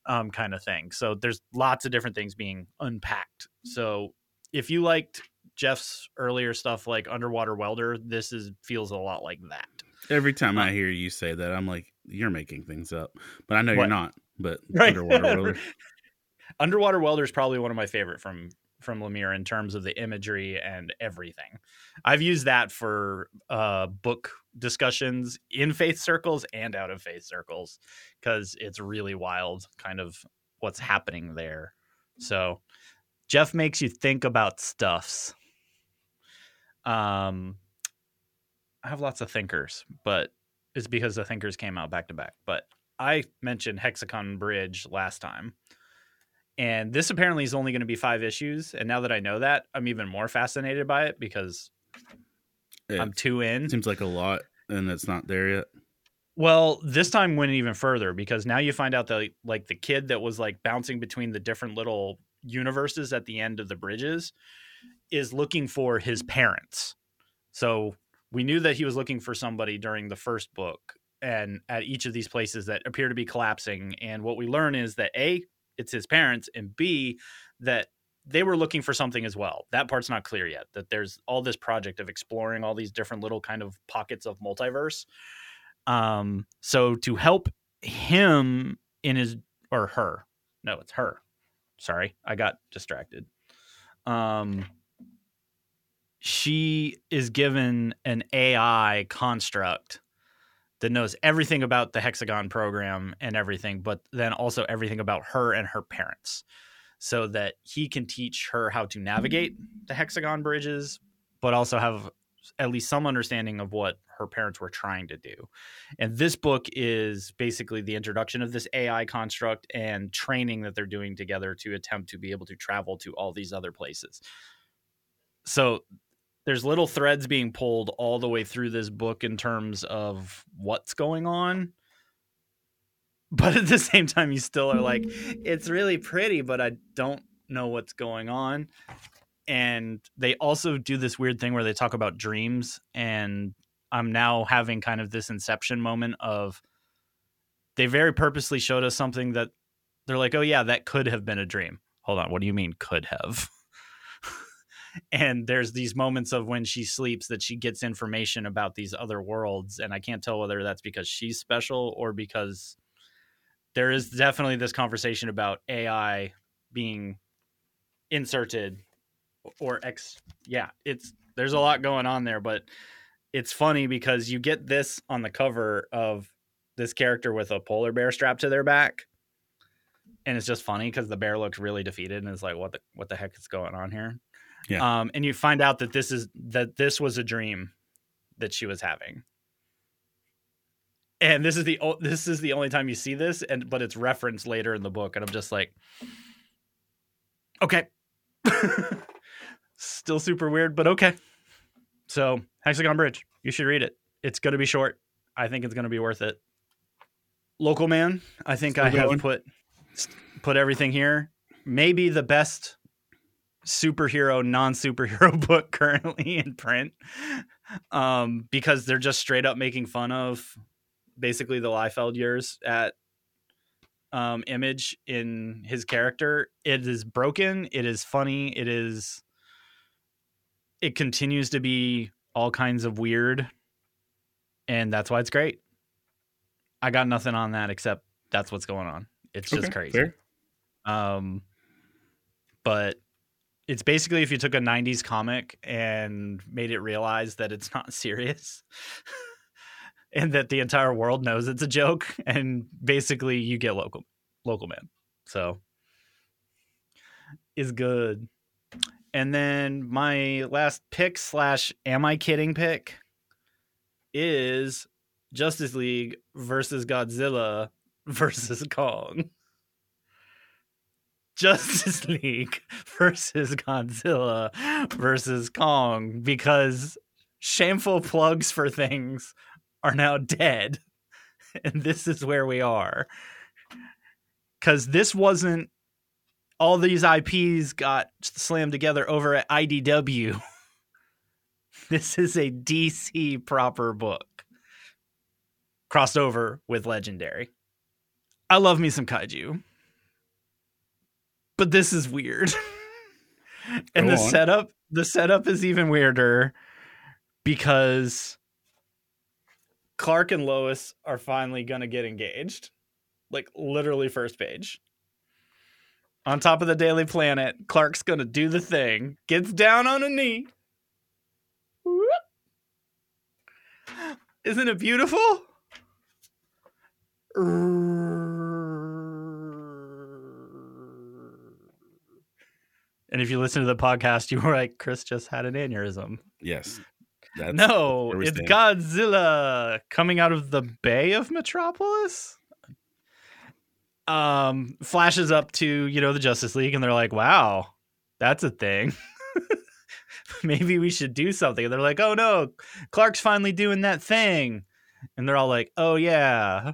um kind of thing. So there's lots of different things being unpacked. So if you liked jeff's earlier stuff like underwater welder this is feels a lot like that Every time I hear you say that, I'm like, you're making things up. But I know What? you're not. But Right. underwater welder. Underwater Welder is probably one of my favorite from from Lemire in terms of the imagery and everything. I've used that for uh, book discussions in faith circles and out of faith circles because it's really wild, kind of what's happening there. So Jeff makes you think about stuffs. Um, I have lots of thinkers, but it's because the thinkers came out back to back. But I mentioned Hexagon Bridge last time. And this apparently is only going to be five issues. And now that I know that, I'm even more fascinated by it because It I'm two in. seems like a lot, and it's not there yet. Well, this time went even further because now you find out that like the kid that was like bouncing between the different little universes at the end of the bridges is looking for his parents. So we knew that he was looking for somebody during the first book and at each of these places that appear to be collapsing and what we learn is that A it's his parents and B that they were looking for something as well. That part's not clear yet. That there's all this project of exploring all these different little kind of pockets of multiverse. Um, so to help him in his or her, no, it's her. Sorry, I got distracted. Um, she is given an AI construct that knows everything about the hexagon program and everything, but then also everything about her and her parents, so that he can teach her how to navigate the hexagon bridges, but also have at least some understanding of what her parents were trying to do. And this book is basically the introduction of this AI construct and training that they're doing together to attempt to be able to travel to all these other places. So there's little threads being pulled all the way through this book in terms of what's going on. But at the same time, you still are like, it's really pretty, but I don't know what's going on. And they also do this weird thing where they talk about dreams and i'm now having kind of this inception moment of they very purposely showed us something that they're like oh yeah that could have been a dream. Hold on what do you mean could have and there's these moments of when she sleeps that she gets information about these other worlds and i can't tell whether that's because she's special or because there is definitely this conversation about ai being inserted or X. Yeah, it's there's a lot going on there, but it's funny because you get this on the cover of this character with a polar bear strapped to their back, and it's just funny because the bear looks really defeated and is like, "What the what the heck is going on here?" Yeah. Um, and you find out that this is that this was a dream that she was having. And this is the this is the only time you see this, and but it's referenced later in the book, and I'm just like, okay, still super weird, but okay. So, Hexagon Bridge, you should read it. It's going to be short. I think it's going to be worth it. Local Man, I think Still I have put put everything here. Maybe the best superhero non-superhero book currently in print. Um because they're just straight up making fun of basically the Liefeld years at um image in his character. It is broken, it is funny, it is it continues to be all kinds of weird and that's why it's great. I got nothing on that except that's what's going on. It's just Okay, crazy. fair. Um but it's basically if you took a 90s comic and made it realize that it's not serious and that the entire world knows it's a joke and basically you get local local man. So is good. And then my last pick slash am I kidding pick is Justice League versus Godzilla versus Kong. Justice League versus Godzilla versus Kong because shameful plugs for things are now dead. And this is where we are. Because this wasn't all these IPs got slammed together over at IDW. This is a DC proper book crossed over with Legendary. I love me some kaiju. But this is weird. and Go the on. setup the setup is even weirder because Clark and Lois are finally going to get engaged. Like literally first page. On top of the Daily Planet, Clark's going to do the thing, gets down on a knee. Whoop. Isn't it beautiful? And if you listen to the podcast, you were like, Chris just had an aneurysm. Yes. No, it's stand. Godzilla coming out of the Bay of Metropolis. Um, flashes up to you know the Justice League, and they're like, "Wow, that's a thing. Maybe we should do something." And they're like, "Oh no, Clark's finally doing that thing," and they're all like, "Oh yeah."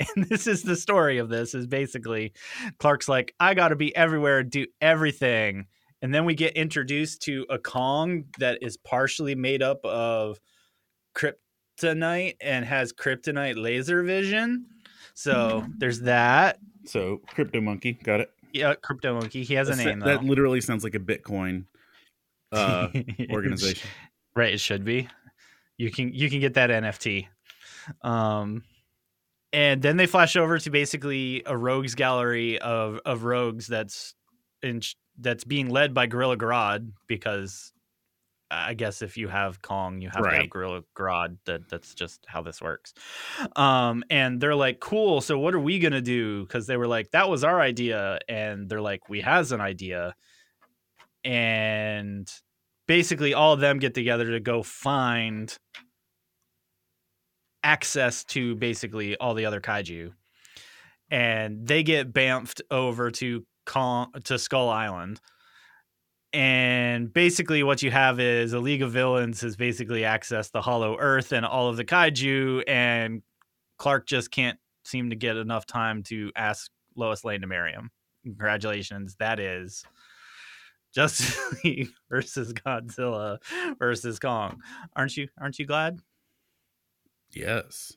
and this is the story of this is basically Clark's like, I got to be everywhere do everything. And then we get introduced to a Kong that is partially made up of kryptonite and has kryptonite laser vision. So there's that. So Crypto Monkey, got it. Yeah, Crypto Monkey. He has a That's- name though. that literally sounds like a Bitcoin uh, organization. right, it should be. You can you can get that NFT. Um and then they flash over to basically a rogues gallery of of rogues that's in that's being led by Gorilla Grodd because I guess if you have Kong, you have to have Gorilla Grodd. That that's just how this works. Um, and they're like, "Cool. So what are we gonna do?" Because they were like, "That was our idea," and they're like, "We has an idea," and basically all of them get together to go find access to basically all the other kaiju and they get bamfed over to Kong, to Skull Island and basically what you have is a league of villains has basically accessed the hollow earth and all of the kaiju and Clark just can't seem to get enough time to ask Lois Lane to marry him congratulations that is Justice League versus Godzilla versus Kong. Aren't you aren't you glad? Yes,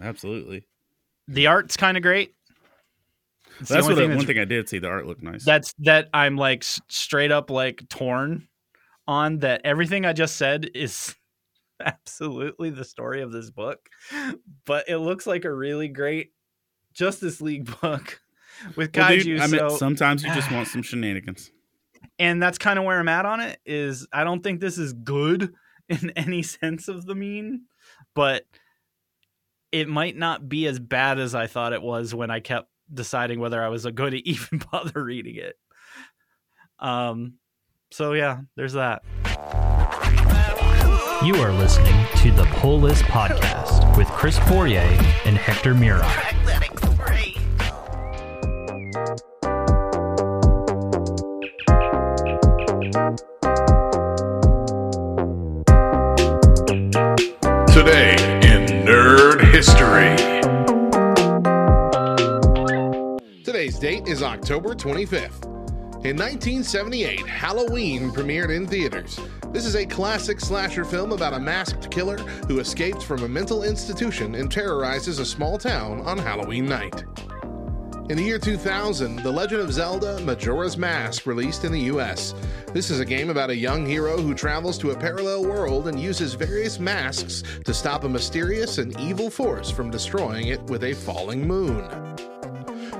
absolutely. The art's kind of great. It's That's what I, thing one thing I did see. The art looked nice. that's that I'm like straight up like torn on that everything I just said is absolutely the story of this book, but it looks like a really great Justice League book with Well, kaiju. dude, I mean, sometimes you just want some shenanigans. and that's kind of where I'm at on it. Is I don't think this is good in any sense of the mean, but it might not be as bad as I thought it was when I kept deciding whether I was going to even bother reading it. Um, so yeah, there's that. You are listening to the Pull List Podcast with Chris Fourier and Hector Miray. October 25th. In 1978, Halloween premiered in theaters. This is a classic slasher film about a masked killer who escapes from a mental institution and terrorizes a small town on Halloween night. In the year 2000, The Legend of Zelda Majora's Mask released in the US. This is a game about a young hero who travels to a parallel world and uses various masks to stop a mysterious and evil force from destroying it with a falling moon.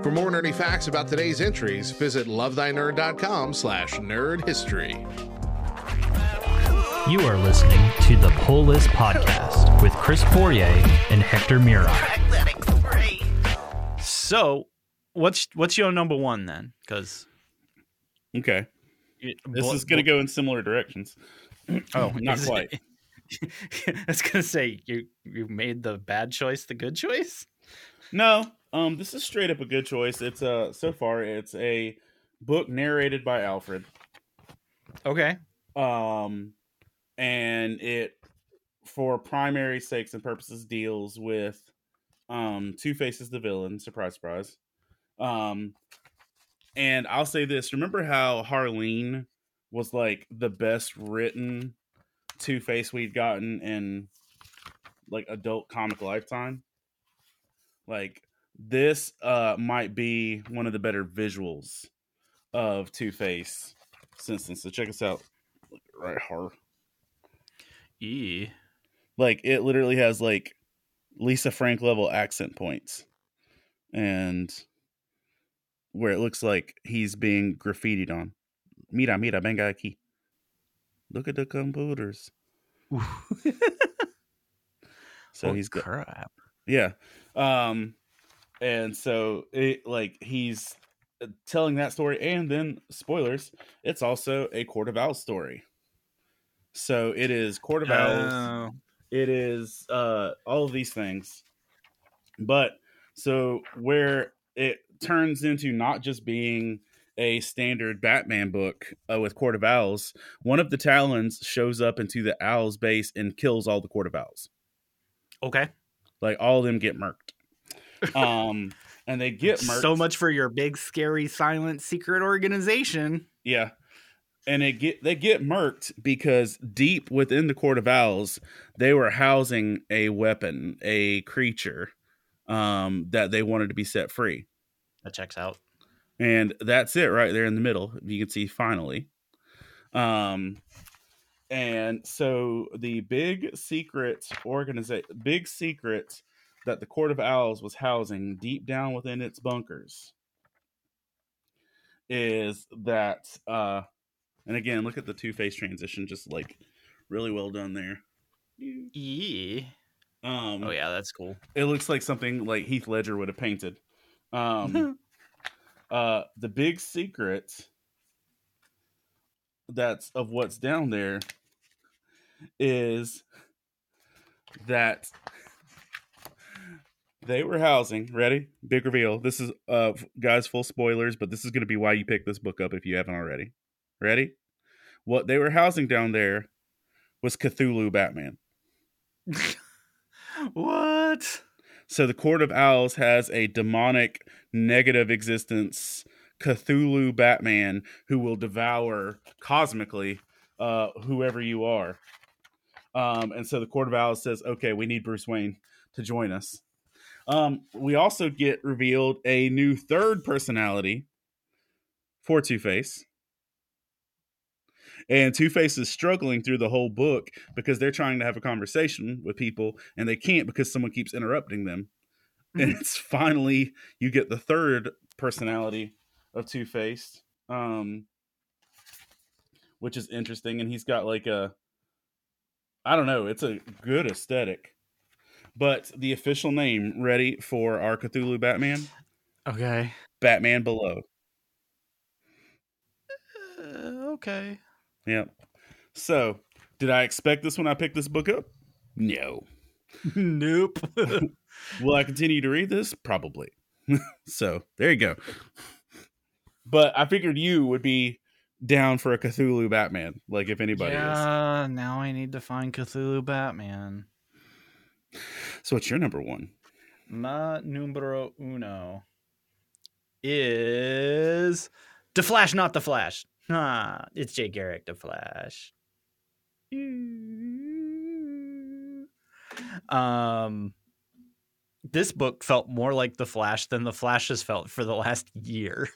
For more nerdy facts about today's entries, visit lovethynerd.com slash nerd history. You are listening to the Pull List Podcast with Chris Fourier and Hector Miray. So what's what's your number one then? Because Okay, this is going to go in similar directions. Oh, not is it- quite. I was gonna say you you made the bad choice the good choice. No, um, this is straight up a good choice. It's uh so far it's a book narrated by Alfred. Okay. Um, and it for primary sakes and purposes deals with um Two Faces the villain. Surprise, surprise. Um, and I'll say this: remember how Harleen was like the best written Two Face we'd gotten in like adult comic lifetime? Like this uh might be one of the better visuals of Two Face since then. So check us out. Right, horror. E. Like it literally has like Lisa Frank level accent points, and where it looks like he's being graffitied on. Mira, mira, venga aquí. Look at the computers. So Oh, he's got crap. yeah. Um and so it like he's uh, telling that story, and then spoilers, it's also a Court of Owls story. So it is Court of Owls. Oh. It is uh, all of these things, but so where it turns into not just being a standard Batman book uh, with Court of Owls, one of the Talons shows up into the Owls base and kills all the Court of Owls. okay. Like all of them get murked. Um, and they get murked. So much for your big, scary, silent, secret organization. Yeah. And they get they get murked because deep within the Court of Owls, they were housing a weapon, a creature, um, that they wanted to be set free. That checks out. And that's it right there in the middle. You can see finally. Um and so the big secret organization big secret that the Court of Owls was housing deep down within its bunkers is that uh and again look at the two-face transition just like really well done there. Yeah. Um Oh yeah, that's cool. it looks like something like Heath Ledger would have painted. Um, uh, the big secret that's of what's down there is that they were housing. Ready? Big reveal. This is uh, guys, full spoilers, but this is going to be why you picked this book up if you haven't already. Ready? What they were housing down there was Cthulhu Batman. what? So the Court of Owls has a demonic negative existence Cthulhu Batman who will devour cosmically uh whoever you are. Um and so the Court of Owls says, "Okay, we need Bruce Wayne to join us." Um we also get revealed a new third personality for Two-Face. And Two Face is struggling through the whole book because they're trying to have a conversation with people and they can't because someone keeps interrupting them. And it's finally you get the third personality of Two Face, um, which is interesting. And he's got like a, I don't know, it's a good aesthetic. But the official name ready for our Cthulhu Batman? Okay. Batman Below. Uh, okay. Yep. So, did I expect this when I picked this book up? No. nope. Will I continue to read this? Probably. so, there you go. But I figured you would be down for a Cthulhu Batman, like if anybody is. yeah, now I need to find Cthulhu Batman. So, what's your number one? Ma numero uno is the Flash, not the Flash. Ah, it's Jay Garrick, the Flash. Um, this book felt more like the Flash than the Flash has felt for the last year.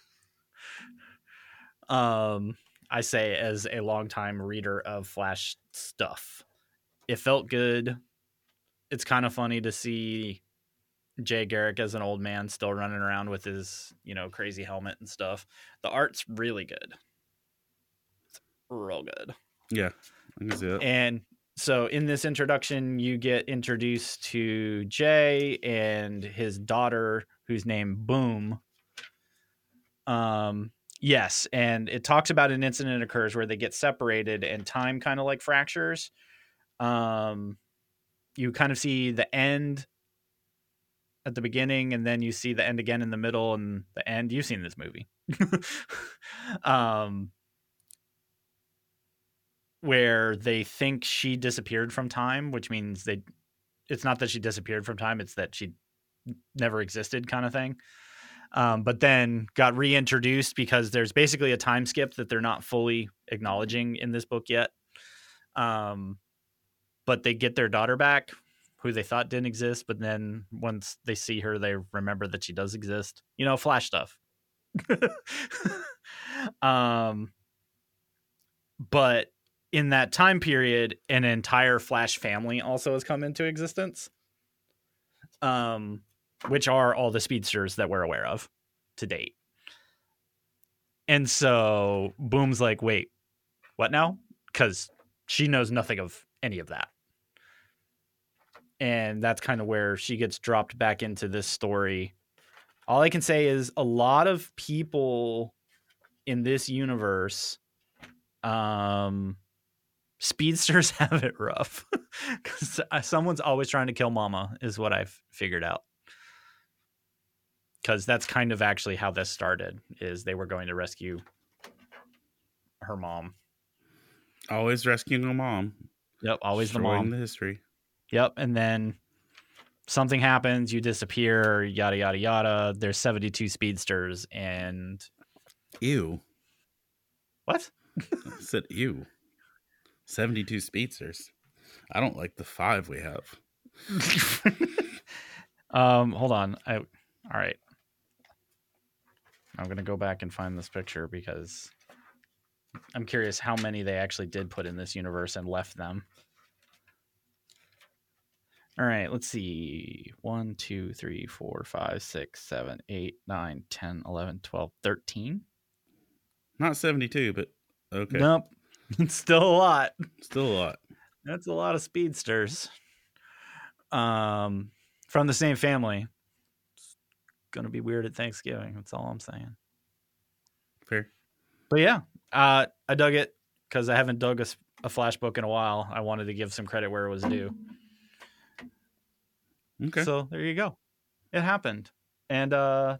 Um, I say as a longtime reader of Flash stuff, it felt good. It's kind of funny to see Jay Garrick as an old man still running around with his, you know, crazy helmet and stuff. The art's really good. It's real good. Yeah, I can see. And so in this introduction, you get introduced to Jay and his daughter, who's named Boom. Um, yes, and it talks about an incident occurs where they get separated and time kind of like fractures. Um, you kind of see the end at the beginning, and then you see the end again in the middle and the end. You've seen this movie. um, where they think she disappeared from time, which means they it's not that she disappeared from time, it's that she never existed kind of thing. Um, but then got reintroduced because there's basically a time skip that they're not fully acknowledging in this book yet. Um, but they get their daughter back, who they thought didn't exist, but then once they see her, they remember that she does exist. You know, flash stuff. um, but in that time period, an entire Flash family also has come into existence. Um, which are all the speedsters that we're aware of to date. And so Boom's like, wait, what now? Because she knows nothing of any of that. And that's kind of where she gets dropped back into this story all I can say is a lot of people in this universe, um, speedsters have it rough because someone's always trying to kill Mama, is what I've figured out. Because that's kind of actually how this started. Is they were going to rescue her mom. Always rescuing a mom. Yep, always the mom. The history. Yep, and then something happens, you disappear, yada yada yada. There's 72 speedsters, and Ew. what? I said ew. Seventy-two speedsters. I don't like the five we have. um, hold on. I all right. I'm gonna go back and find this picture because I'm curious how many they actually did put in this universe and left them. All right, let's see. 1, 2, 3, 4, 5, 6, 7, 8, 9, 10, 11, 12, 13. Not seventy-two, but okay. Nope. It's still a lot. Still a lot. That's a lot of speedsters. Um, from the same family. It's gonna be weird at Thanksgiving. That's all I'm saying. Fair. But yeah, uh, I dug it because I haven't dug a, flash book in a while. I wanted to give some credit where it was due. Okay. So there you go. It happened, and uh,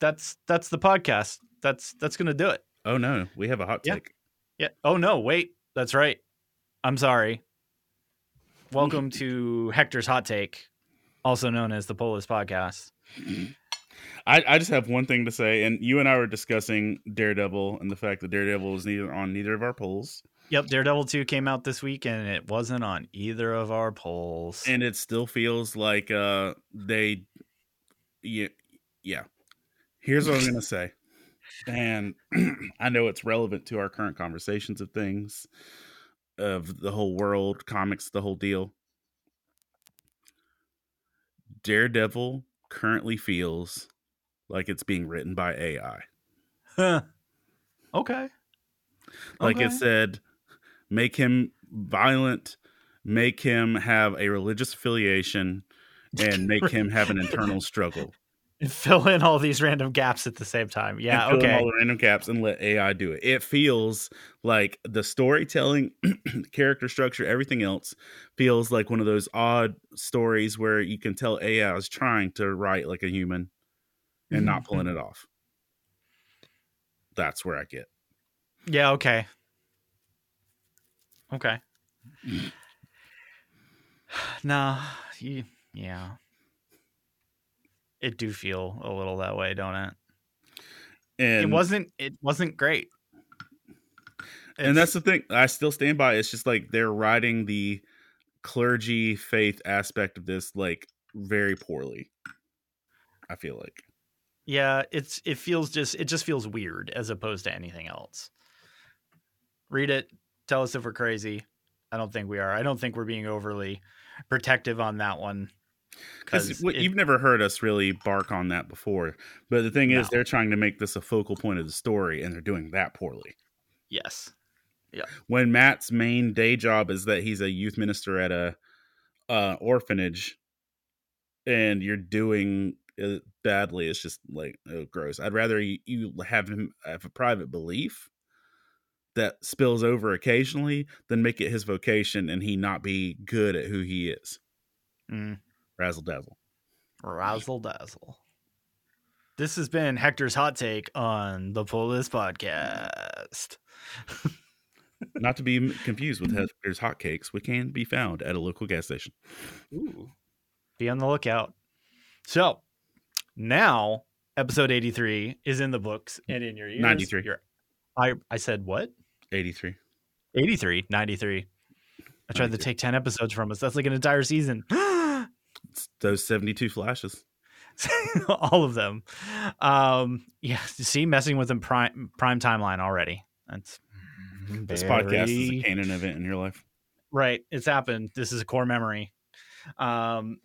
that's that's the podcast. That's that's gonna do it. oh no, we have a hot take. Yeah. Oh no, wait. That's right. I'm sorry. Welcome to Hector's Hot Take, also known as the Pull List Podcast. I, I just have one thing to say, and you and I were discussing Daredevil and the fact that Daredevil is neither on neither of our pulls, Yep, Daredevil 2 came out this week and it wasn't on either of our pulls. and it still feels like uh they, yeah, yeah. Here's what I'm gonna say, and I know it's relevant to our current conversations of things, of the whole world, comics, the whole deal. Daredevil currently feels like it's being written by AI. Huh. okay. like it said make him violent make him have a religious affiliation and make him have an internal struggle Fill in all these random gaps at the same time. Yeah, and fill in okay. all the random gaps and let ai do it it feels like the storytelling character structure everything else feels like one of those odd stories where you can tell ai is trying to write like a human and not mm-hmm. pulling it off that's where i get Yeah, okay. Okay. nah, you, yeah. It do feel a little that way, don't it? and it wasn't it wasn't great. and that's the thing i still stand by it's just like they're riding the clergy faith aspect of this like very poorly i feel like Yeah, it's it feels just it just feels weird as opposed to anything else. Read it, tell us if we're crazy. I don't think we are. I don't think we're being overly protective on that one. Because you've never heard us really bark on that before but the thing is they're trying to make this a focal point of the story and they're doing that poorly yes. Yeah. When matt's main day job is that he's a youth minister at a uh, orphanage and you're doing it badly it's just like oh gross i'd rather you, you have him have a private belief that spills over occasionally than make it his vocation and he not be good at who he is Mm. razzle dazzle Razzle dazzle. This has been Hector's hot take on the Pull List podcast. not to be confused with Hector's hotcakes which can be found at a local gas station Ooh. Be on the lookout. So now episode 83 is in the books and in your ears. 93. You're- I, I said what? 83 83, 93. I tried to take 10 episodes from us. That's like an entire season. It's those 72 flashes All of them. Um, yeah, see, messing with the prime prime timeline already. That's this podcast is a very- canon event in your life Right. It's happened. This is a core memory. Um,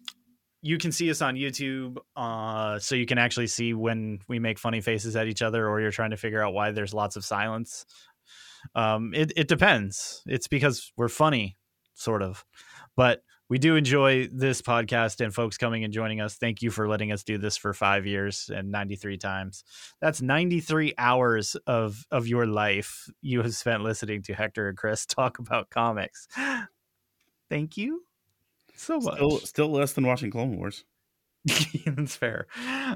you can see us on YouTube, uh, so you can actually see when we make funny faces at each other, or you're trying to figure out why there's lots of silence. Um, it it depends. It's because we're funny, sort of, but we do enjoy this podcast and folks coming and joining us. Thank you for letting us do this for five years and 93 times. That's 93 hours of of your life you have spent listening to Hector and Chris talk about comics. Thank you so much. Still, still less than watching Clone Wars. That's fair.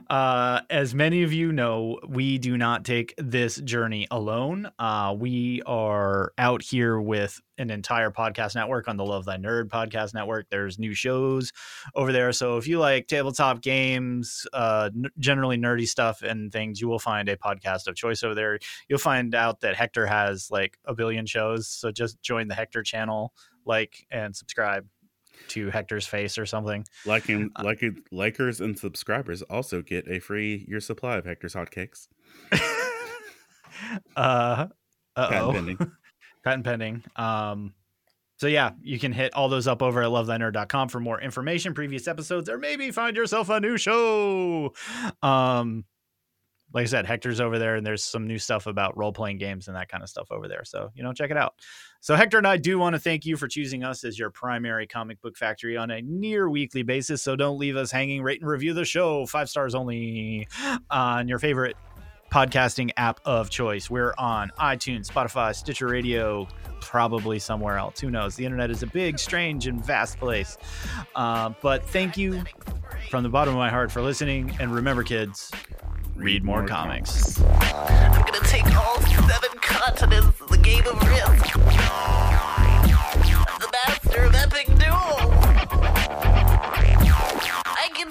Uh, as many of you know, we do not take this journey alone. Uh, we are out here with an entire podcast network on the Love Thy Nerd podcast network. There's new shows over there. So if you like tabletop games, uh, n- generally nerdy stuff and things, you will find a podcast of choice over there. You'll find out that Hector has like a billion shows. So just join the Hector channel, like, and subscribe to Hector's face or something. Liking, like, likers and subscribers also get a free year supply of Hector's hotcakes. uh Patent oh pending. patent pending um so yeah you can hit all those up over at lovethynerd.com for more information previous episodes or maybe find yourself a new show um like i said hector's over there and there's some new stuff about role-playing games and that kind of stuff over there so you know check it out so hector and i do want to thank you for choosing us as your primary comic book factory on a near weekly basis so don't leave us hanging rate and review the show five stars only on your favorite podcasting app of choice. We're on iTunes, Spotify, Stitcher Radio, probably somewhere else. Who knows? The internet is a big, strange, and vast place. Uh, but thank you from the bottom of my heart for listening. And remember, kids, read more comics. I'm gonna take all seven continents game of risk. The master of epic. I can